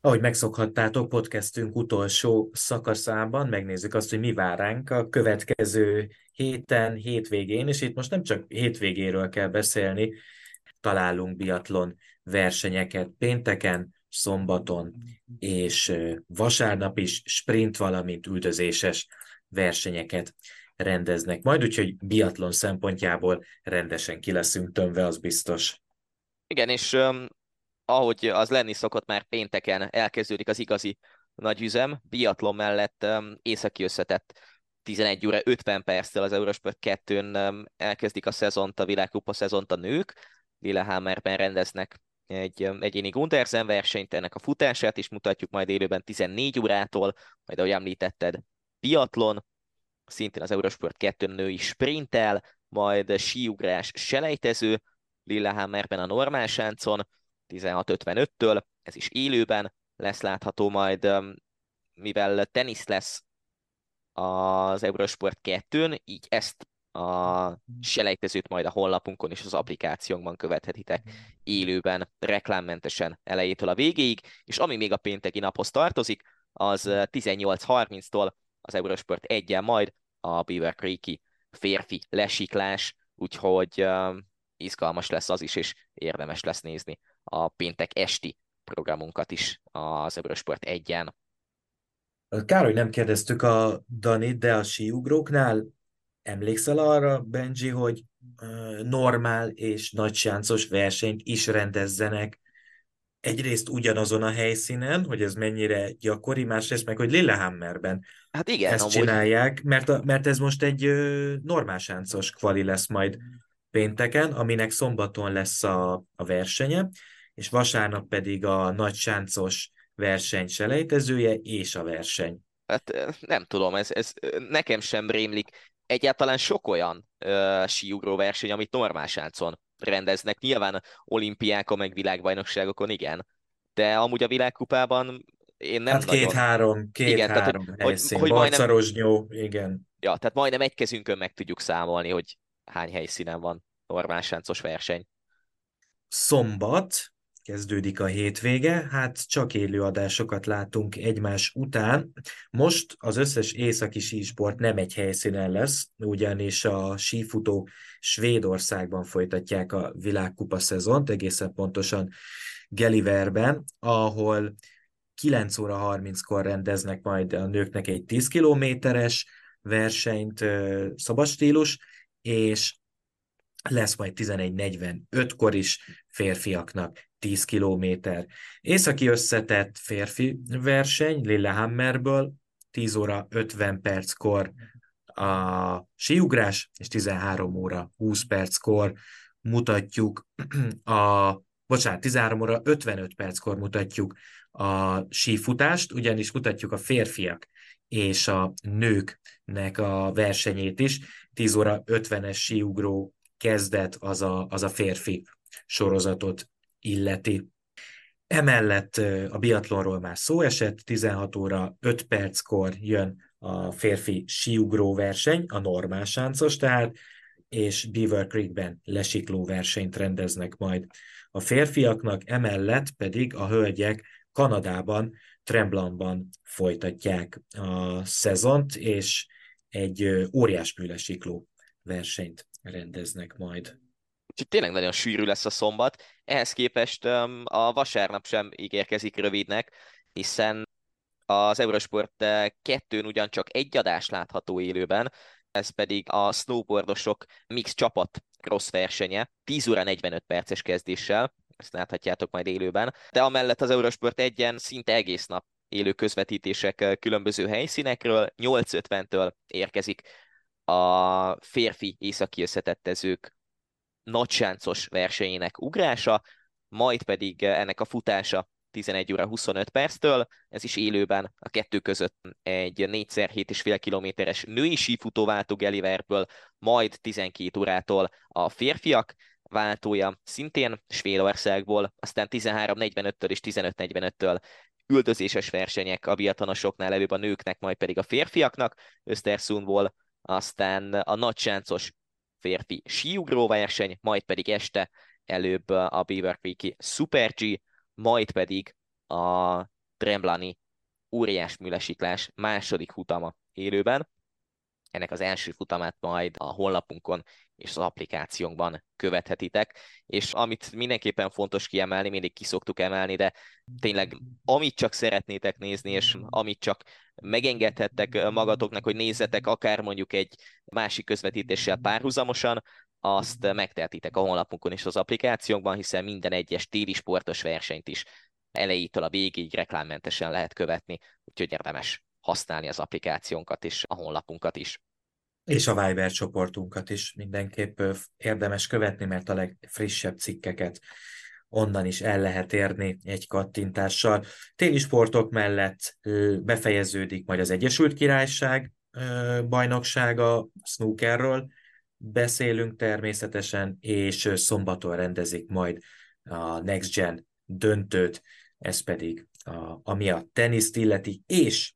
Ahogy megszokhattátok, podcastünk utolsó szakaszában megnézzük azt, hogy mi vár ránk a következő héten, hétvégén, és itt most nem csak hétvégéről kell beszélni, találunk biatlon versenyeket pénteken, szombaton és vasárnap is sprint, valamint üldözéses versenyeket rendeznek majd, úgyhogy biatlon szempontjából rendesen ki leszünk tömve, az biztos. Igen, és um, ahogy az lenni szokott, már pénteken elkezdődik az igazi nagy üzem, biatlon mellett um, északi összetett 11 óra 50 perccel az Eurosport 2-n um, elkezdik a szezont, a világkupa szezont a nők, Lillehammerben rendeznek egy um, egyéni Gundersen versenyt, ennek a futását is mutatjuk majd élőben 14 órától, majd ahogy említetted, biatlon, szintén az Eurosport 2 női sprintel, majd síugrás selejtező, Lillehammerben a normál sáncon, 16.55-től, ez is élőben lesz látható majd, mivel tenisz lesz az Eurosport 2-n, így ezt a selejtezőt majd a honlapunkon és az applikációnkban követhetitek élőben, reklámmentesen elejétől a végéig, és ami még a pénteki naphoz tartozik, az 18.30-tól az Eurosport 1 majd a Beaver Creek-i férfi lesiklás, úgyhogy izgalmas lesz az is, és érdemes lesz nézni a péntek esti programunkat is az Eurosport 1-en. Kár, hogy nem kérdeztük a Dani, de a síugróknál emlékszel arra, Benji, hogy normál és nagysáncos versenyt is rendezzenek? Egyrészt ugyanazon a helyszínen, hogy ez mennyire gyakori, másrészt meg, hogy Lillehammerben hát igen, ezt amúgy... csinálják, mert, a, mert ez most egy normál sáncos kvali lesz majd pénteken, aminek szombaton lesz a, a versenye, és vasárnap pedig a nagy sáncos verseny selejtezője és a verseny. Hát nem tudom, ez, ez nekem sem rémlik egyáltalán sok olyan uh, síugró verseny, amit normál sáncon rendeznek. Nyilván olimpiákon, meg világbajnokságokon igen, de amúgy a világkupában én nem hát nagyon... két-három, két-három helyszín, hogy, hogy majdnem... igen. Ja, tehát majdnem egy kezünkön meg tudjuk számolni, hogy hány helyszínen van normál sáncos verseny. Szombat, kezdődik a hétvége, hát csak élő adásokat látunk egymás után. Most az összes északi sísport nem egy helyszínen lesz, ugyanis a sífutók Svédországban folytatják a világkupa szezont, egészen pontosan Geliverben, ahol 9 óra 30-kor rendeznek majd a nőknek egy 10 kilométeres versenyt, szabad stílus, és lesz majd 11.45-kor is férfiaknak 10 kilométer. Északi összetett férfi verseny Lillehammerből 10 óra 50 perckor a síugrás, és 13 óra 20 perckor mutatjuk a, bocsánat, 13 óra 55 perckor mutatjuk a sífutást, ugyanis mutatjuk a férfiak és a nőknek a versenyét is. 10 óra 50-es síugró kezdet az a, az a férfi sorozatot illeti. Emellett a biatlonról már szó esett, 16 óra 5 perckor jön a férfi síugró verseny, a normál sáncos tehát, és Beaver Creekben lesikló versenyt rendeznek majd a férfiaknak, emellett pedig a hölgyek Kanadában, Tremblanban folytatják a szezont, és egy óriás műlesikló versenyt rendeznek majd. Úgyhogy tényleg nagyon sűrű lesz a szombat. Ehhez képest a vasárnap sem ígérkezik rövidnek, hiszen az Eurosport kettőn ugyancsak egy adás látható élőben, ez pedig a snowboardosok mix csapat cross versenye, 10 óra 45 perces kezdéssel, ezt láthatjátok majd élőben, de amellett az Eurosport egyen szinte egész nap élő közvetítések különböző helyszínekről, 8.50-től érkezik a férfi északi összetettezők nagysáncos versenyének ugrása, majd pedig ennek a futása 11 óra 25 perctől, ez is élőben a kettő között egy 4x7,5 kilométeres női sífutó váltó Geliverből, majd 12 órától a férfiak váltója szintén Svédországból, aztán 13.45-től és 15.45-től üldözéses versenyek a biatonosoknál előbb a nőknek, majd pedig a férfiaknak, Östersundból, aztán a nagysáncos férfi síugró verseny, majd pedig este előbb a Beaver Creek Super G, majd pedig a Tremblani óriás műlesiklás második futama élőben. Ennek az első futamát majd a honlapunkon és az applikációnkban követhetitek, és amit mindenképpen fontos kiemelni, mindig kiszoktuk emelni, de tényleg amit csak szeretnétek nézni, és amit csak megengedhettek magatoknak, hogy nézzetek akár mondjuk egy másik közvetítéssel párhuzamosan, azt megtehetitek a honlapunkon és az applikációnkban, hiszen minden egyes téli sportos versenyt is elejétől a végig reklámmentesen lehet követni, úgyhogy érdemes használni az applikációnkat és a honlapunkat is. És a Viber csoportunkat is mindenképp érdemes követni, mert a legfrissebb cikkeket onnan is el lehet érni egy kattintással. Téli sportok mellett befejeződik majd az Egyesült Királyság bajnoksága snookerről, beszélünk természetesen, és szombaton rendezik majd a Next Gen döntőt, ez pedig a, ami a teniszt illeti, és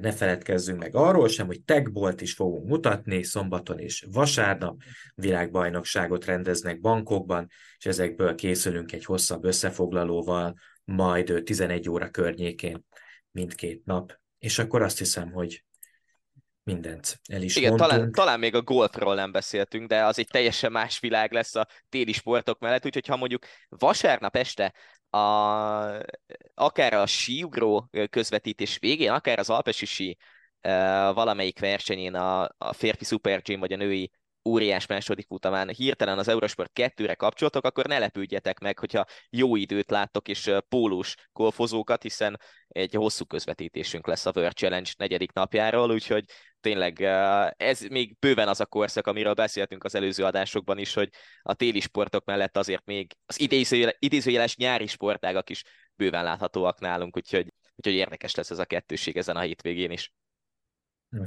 ne feledkezzünk meg arról sem, hogy tagbolt is fogunk mutatni, szombaton és vasárnap világbajnokságot rendeznek bankokban, és ezekből készülünk egy hosszabb összefoglalóval, majd 11 óra környékén mindkét nap. És akkor azt hiszem, hogy mindent el is Igen, mondtunk. talán, talán még a golfról nem beszéltünk, de az egy teljesen más világ lesz a téli sportok mellett, úgyhogy ha mondjuk vasárnap este a, akár a síugró közvetítés végén, akár az alpesi sí valamelyik versenyén a, a férfi Super G vagy a női óriás második futamán hirtelen az Eurosport 2-re kapcsolatok, akkor ne lepődjetek meg, hogyha jó időt láttok és pólós golfozókat, hiszen egy hosszú közvetítésünk lesz a World Challenge negyedik napjáról, úgyhogy tényleg ez még bőven az a korszak, amiről beszéltünk az előző adásokban is, hogy a téli sportok mellett azért még az idézőjeles nyári sportágak is bőven láthatóak nálunk, úgyhogy, úgyhogy érdekes lesz ez a kettőség ezen a hétvégén is.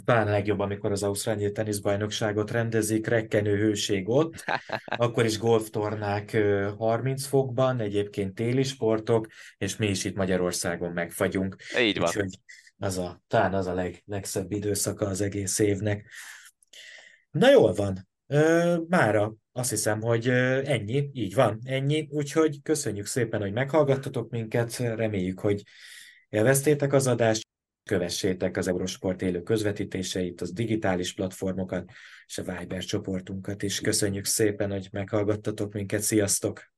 Talán legjobb, amikor az Ausztráliai teniszbajnokságot rendezik, rekkenő hőség ott, akkor is golftornák 30 fokban, egyébként téli sportok, és mi is itt Magyarországon megfagyunk. Így van. Úgyhogy az a, talán az a leg, legszebb időszaka az egész évnek. Na jól van, mára azt hiszem, hogy ennyi, így van, ennyi, úgyhogy köszönjük szépen, hogy meghallgattatok minket, reméljük, hogy élveztétek az adást, kövessétek az Eurosport élő közvetítéseit, az digitális platformokat és a Viber csoportunkat is. Köszönjük szépen, hogy meghallgattatok minket, sziasztok!